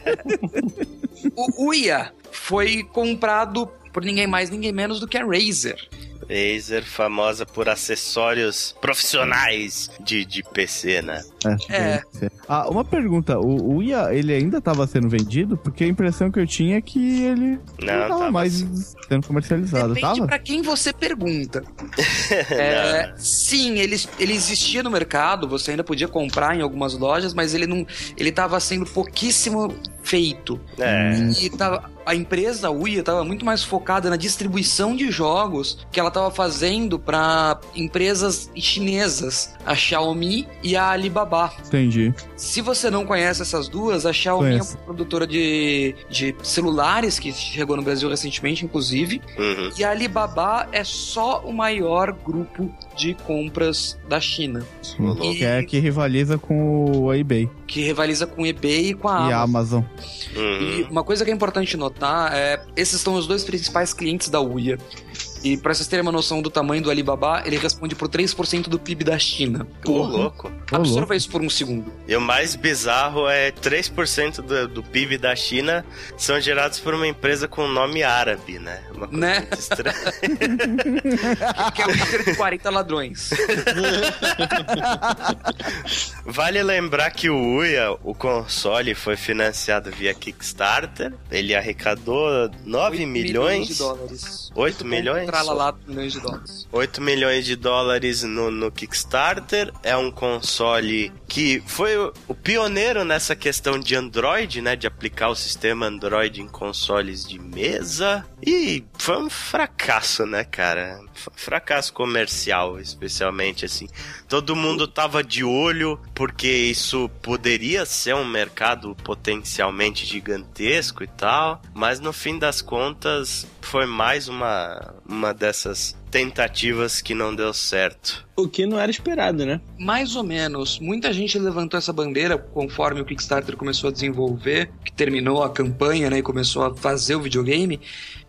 o Uia foi comprado por ninguém mais, ninguém menos do que a Razer. Razer, famosa por acessórios profissionais de, de PC, né? É. sim. Ah, uma pergunta. O, o IA, ele ainda tava sendo vendido? Porque a impressão que eu tinha é que ele Não, tava tava mais assim. sendo comercializado, Depende tava? pra quem você pergunta. É, sim, ele, ele existia no mercado, você ainda podia comprar em algumas lojas, mas ele não, ele tava sendo pouquíssimo feito. É. E tava, a empresa Uia estava muito mais focada na distribuição de jogos que ela estava fazendo para empresas chinesas, a Xiaomi e a Alibaba. Entendi. Se você não conhece essas duas, a Xiaomi Conheço. é uma produtora de, de celulares que chegou no Brasil recentemente, inclusive, Uhum. e a Alibaba é só o maior grupo de compras da China, louco. Que é que rivaliza com o eBay que rivaliza com o eBay e com a e a Amazon. Amazon. Uhum. E uma coisa que é importante notar é esses são os dois principais clientes da Uia. E pra vocês terem uma noção do tamanho do Alibaba, ele responde por 3% do PIB da China. Ô, louco. Absorva isso por um segundo. E o mais bizarro é 3% do, do PIB da China são gerados por uma empresa com nome árabe, né? Uma coisa Né? muito estranha. Que é o líder de 40 ladrões. Vale lembrar que o Uia, o console, foi financiado via Kickstarter. Ele arrecadou 9 8 milhões. de dólares. 8 milhões? Tralalá, milhões de dólares. 8 milhões de dólares no, no Kickstarter. É um console que foi o, pioneiro nessa questão de Android, né? De aplicar o sistema Android em consoles de mesa. E foi um fracasso, né, cara? Fracasso comercial, especialmente, assim. Todo mundo tava de olho porque isso poderia ser um mercado potencialmente gigantesco e tal, mas no fim das contas foi mais uma, uma dessas tentativas que não deu certo. O que não era esperado, né? Mais ou menos. Muita gente levantou essa bandeira conforme o Kickstarter começou a desenvolver, que terminou a campanha, né, e começou a fazer o videogame,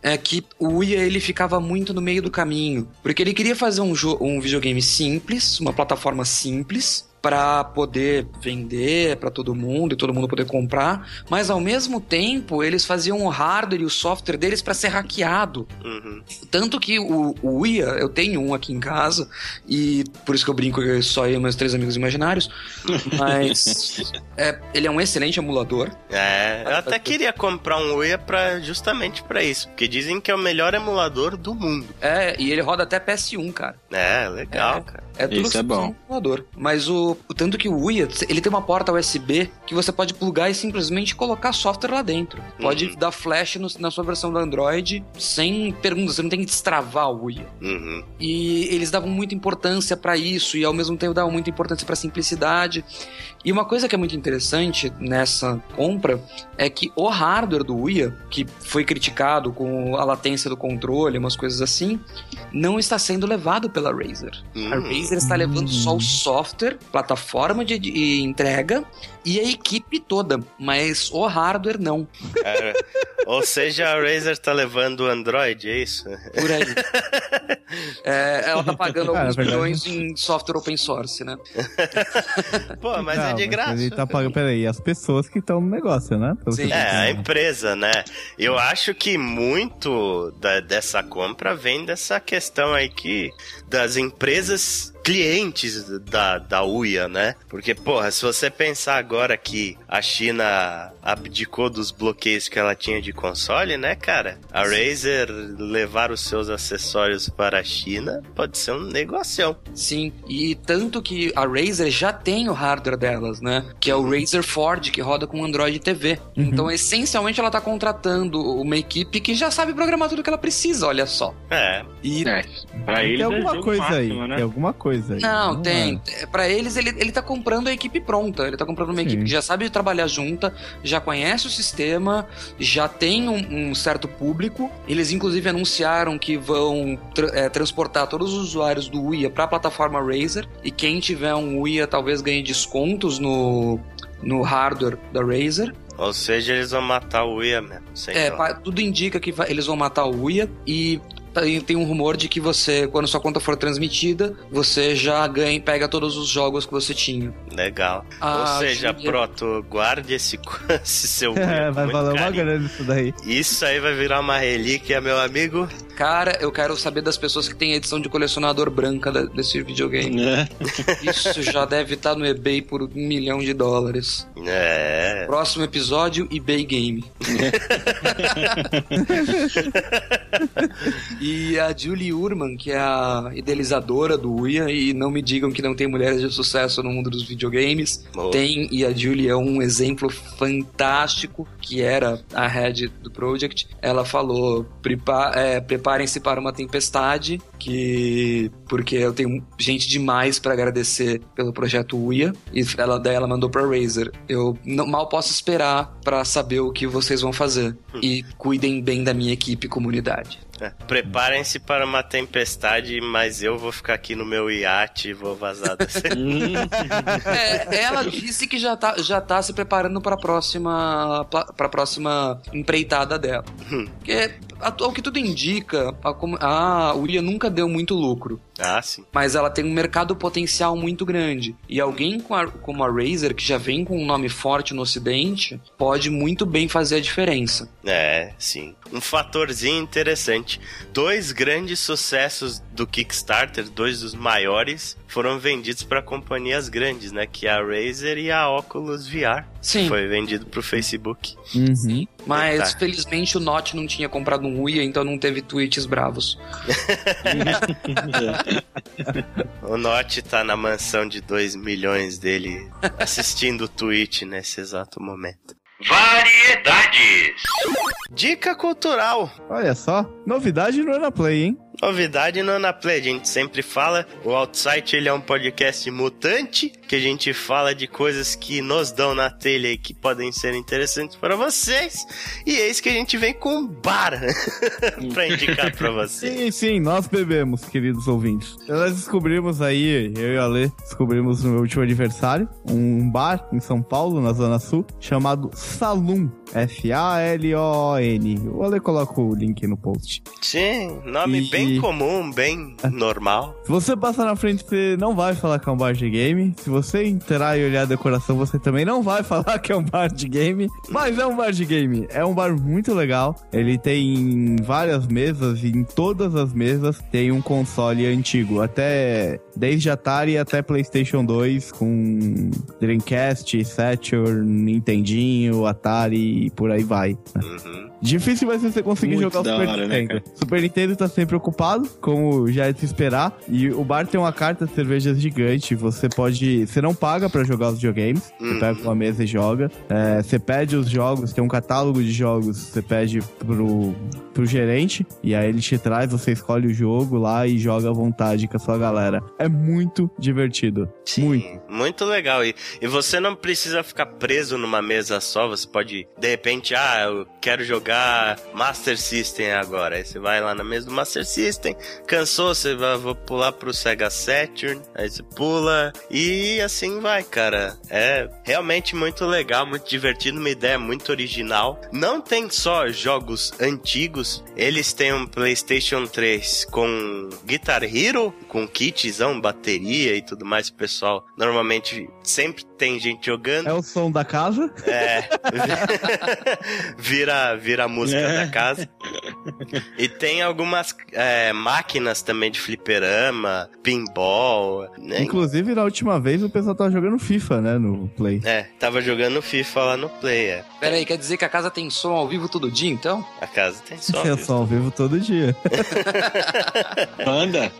é que o Uia ele ficava muito no meio do caminho, porque ele queria fazer um, um videogame simples, uma plataforma simples, para poder vender para todo mundo e todo mundo poder comprar, mas ao mesmo tempo eles faziam o hardware e o software deles para ser hackeado. Uhum. Tanto que o, o Uia, eu tenho um aqui em casa, e por isso que eu brinco que só eu e meus três amigos imaginários, mas é, ele é um excelente emulador. É, eu até queria comprar um Uia pra, justamente pra isso, porque dizem que é o melhor emulador do mundo. É, e ele roda até PS1, cara. É, legal, É. cara. É tudo Isso é bom. Mas o, o tanto que o Uia, ele tem uma porta USB que você pode plugar e simplesmente colocar software lá dentro. Pode Uhum. dar flash no- na sua versão do Android sem perguntas, você não tem que destravar o Uia. Uhum. E eles davam muita importância pra isso e ao mesmo tempo davam muita importância pra simplicidade. E uma coisa que é muito interessante nessa compra é que o hardware do Uia, que foi criticado com a latência do controle, umas coisas assim, não está sendo levado pela Razer. A Hum. Razer está levando só o software, plataforma de, de entrega e a equipe toda, mas o hardware não. É, ou seja, a Razer tá levando o Android, é isso? Por aí. É, ela tá pagando Cara, alguns é milhões em software open source, né? Pô, mas é Não, de graça. Ele tá pagando, peraí, as pessoas que estão no negócio, né? Pelo Sim. É, a empresa, né? Eu acho que muito da- dessa compra vem dessa questão aí que das empresas clientes da, da UIA, né? Porque, porra, se você pensar agora que a China abdicou dos bloqueios que ela tinha de console, né, cara? A Razer levar os seus acessórios para a China pode ser um negocião. Sim, e tanto que a Razer já tem o hardware delas, né? Que é o Razer Ford, que roda com Android TV. Uhum. Então, essencialmente, ela tá contratando uma equipe que já sabe programar tudo que ela precisa, olha só. É, E É, pra eles Tem é alguma jogo coisa máximo, aí, né? tem alguma coisa aí. Não, tem. é? Pra eles, ele, ele tá comprando a equipe pronta. Ele tá comprando uma Sim. equipe que já sabe trabalhar junta, já conhece o sistema, já tem um, um certo público. Eles, inclusive, anunciaram que vão tra- é, transportar todos os usuários do Uia pra plataforma Razer. E quem tiver um Uia talvez ganhe descontos no, no hardware da Razer. ou seja, eles vão matar o UIA mesmo. É, pa- tudo indica que vai- eles vão matar o Uia e tem, tem um rumor de que você, quando sua conta for transmitida, você já ganha, pega todos os jogos que você tinha. Legal. Ah, Ou seja, Júlia. Proto, guarde esse, esse seu É, vai valer uma grana isso daí. Isso aí vai virar uma relíquia, meu amigo. Cara, eu quero saber das pessoas que têm edição de colecionador branca desse videogame. É. Isso já deve estar no eBay por um milhão de dólares. É. Próximo episódio, eBay Game. E a Julie Urman, que é a idealizadora do Uia, e não me digam que não tem mulheres de sucesso no mundo dos videogames. Tem, e a Julie é um exemplo fantástico, que era a head do Project. Ela falou: "Prepa- é, preparem-se para uma tempestade, que porque eu tenho gente demais para agradecer pelo projeto Uia. E ela, daí ela mandou pra Razer. Eu não- mal posso esperar para saber o que vocês vão fazer. E cuidem bem da minha equipe e comunidade. É, Preparem-se para uma tempestade, mas eu vou ficar aqui no meu iate e vou vazar desse. É, ela disse que já tá, já tá se preparando para a próxima para próxima empreitada dela. Porque a- ao que tudo indica, a, a Uia nunca deu muito lucro. Ah, sim. Mas ela tem um mercado potencial muito grande. E alguém com a- como a Razer, que já vem com um nome forte no ocidente, pode muito bem fazer a diferença. É, sim. Um fatorzinho interessante. Dois grandes sucessos do Kickstarter, dois dos maiores, foram vendidos para companhias grandes, né? Que é a Razer e a Oculus VR. Sim. Foi vendido pro Facebook. Uhum. Mas Tá. felizmente o Note não tinha comprado um Uia, então não teve tweets bravos. O Note tá na mansão de 2 milhões dele assistindo o Twitch nesse exato momento. Variedades! Dica cultural. Olha só, novidade no Anaplay, hein? Novidade no Anaplay, a gente sempre fala. O Outsite ele é um podcast mutante que a gente fala de coisas que nos dão na telha e que podem ser interessantes para vocês. E eis que a gente vem com um bar pra indicar pra vocês. Sim, sim, nós bebemos, queridos ouvintes. Nós descobrimos aí, eu e a Lê, descobrimos no meu último aniversário, um bar em São Paulo, na Zona Sul, chamado Salum. F-A-L-O-N. O Ale coloca o link no post. Sim, nome E- bem comum, bem normal. Se você passar na frente, você não vai falar que é um bar de game. Se você entrar e olhar a decoração, você também não vai falar que é um bar de game. Mas é um bar de game. É um bar muito legal. Ele tem várias mesas e em todas as mesas tem um console antigo. Até desde Atari até PlayStation 2 com Dreamcast, Saturn, Nintendinho, Atari e por aí vai. Uhum. Difícil vai ser você conseguir Muito jogar o Super hora, né, Nintendo. cara? Super Nintendo tá sempre ocupado, como já é de se esperar. E o bar tem uma carta de cervejas gigante. Você pode. Você não paga pra jogar os videogames. Você Uhum. pega uma mesa e joga. É, você pede os jogos, tem um catálogo de jogos. Você pede pro, pro gerente. E aí ele te traz, você escolhe o jogo lá e joga à vontade com a sua galera. É muito divertido. Muito. Sim, muito legal. E, e você não precisa ficar preso numa mesa só. Você pode, de repente, ah, eu quero jogar Master System agora. Aí você vai lá na mesa do Master System, cansou, você vai vou pular pro Sega Saturn. Aí você pula e assim vai, cara. É realmente muito legal, muito divertido, uma ideia muito original. Não tem só jogos antigos, eles têm um PlayStation 3 com Guitar Hero, com kitzão, bateria e tudo mais. O pessoal normalmente sempre tem gente jogando. É o som da casa. É. vira, vira a música É. da casa. E tem algumas é, máquinas também de fliperama, pinball. Né? Inclusive, na última vez o pessoal tava jogando FIFA, né? No Play. É, tava jogando FIFA lá no Play, é. Pera aí, quer dizer que a casa tem som ao vivo todo dia, então? A casa tem só. Eu só ao vivo todo dia. Banda.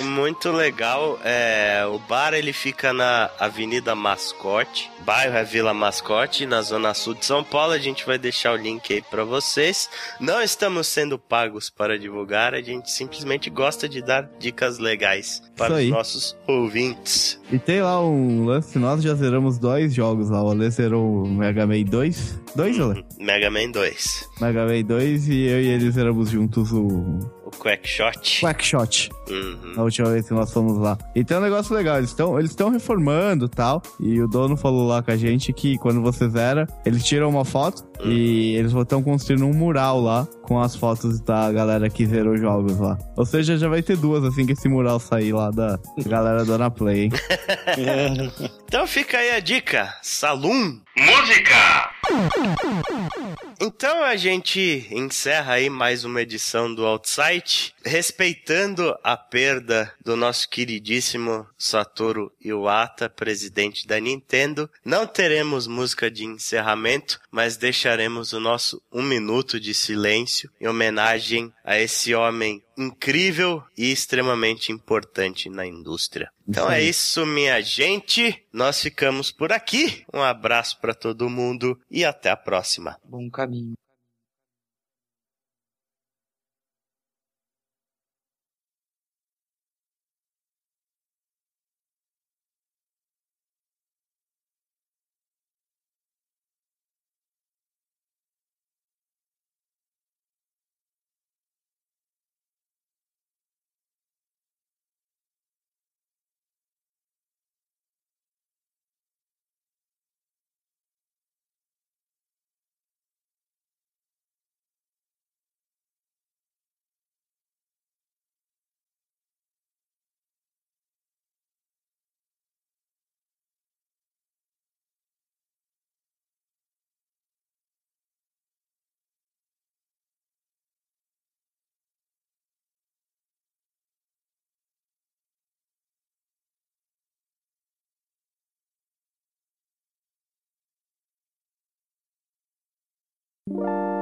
Muito legal. É, o bar ele fica na Avenida Mascote, bairro é Vila Mascote, na zona sul de São Paulo. A gente vai deixar o link aí pra vocês. Não estamos sendo pagos para divulgar, a gente simplesmente gosta de dar dicas legais para os nossos ouvintes. E tem lá um lance, nós já zeramos dois jogos lá. O Ale zerou o Mega Man 2. Dois, Ale? Mega Man 2, Mega Man 2 e eu e ele zeramos juntos o o Quack Shot. Quackshot. Uhum. Na última vez que nós fomos lá. E tem um negócio legal, eles estão eles estão reformando e tal. E o dono falou lá com a gente que quando você zera, eles tiram uma foto e eles estão construindo um mural lá com as fotos da galera que zerou os jogos lá. Ou seja, já vai ter duas assim que esse mural sair lá da galera da Ana Play, hein? Então fica aí a dica: Salum. Música. Então a gente encerra aí mais uma edição do Outside, respeitando a perda do nosso queridíssimo Satoru Iwata, presidente da Nintendo. Não teremos música de encerramento, mas deixaremos o nosso um minuto de silêncio em homenagem a esse homem incrível e extremamente importante na indústria. Então é isso, minha gente. Nós ficamos por aqui. Um abraço para todo mundo e até a próxima. Bom caminho. You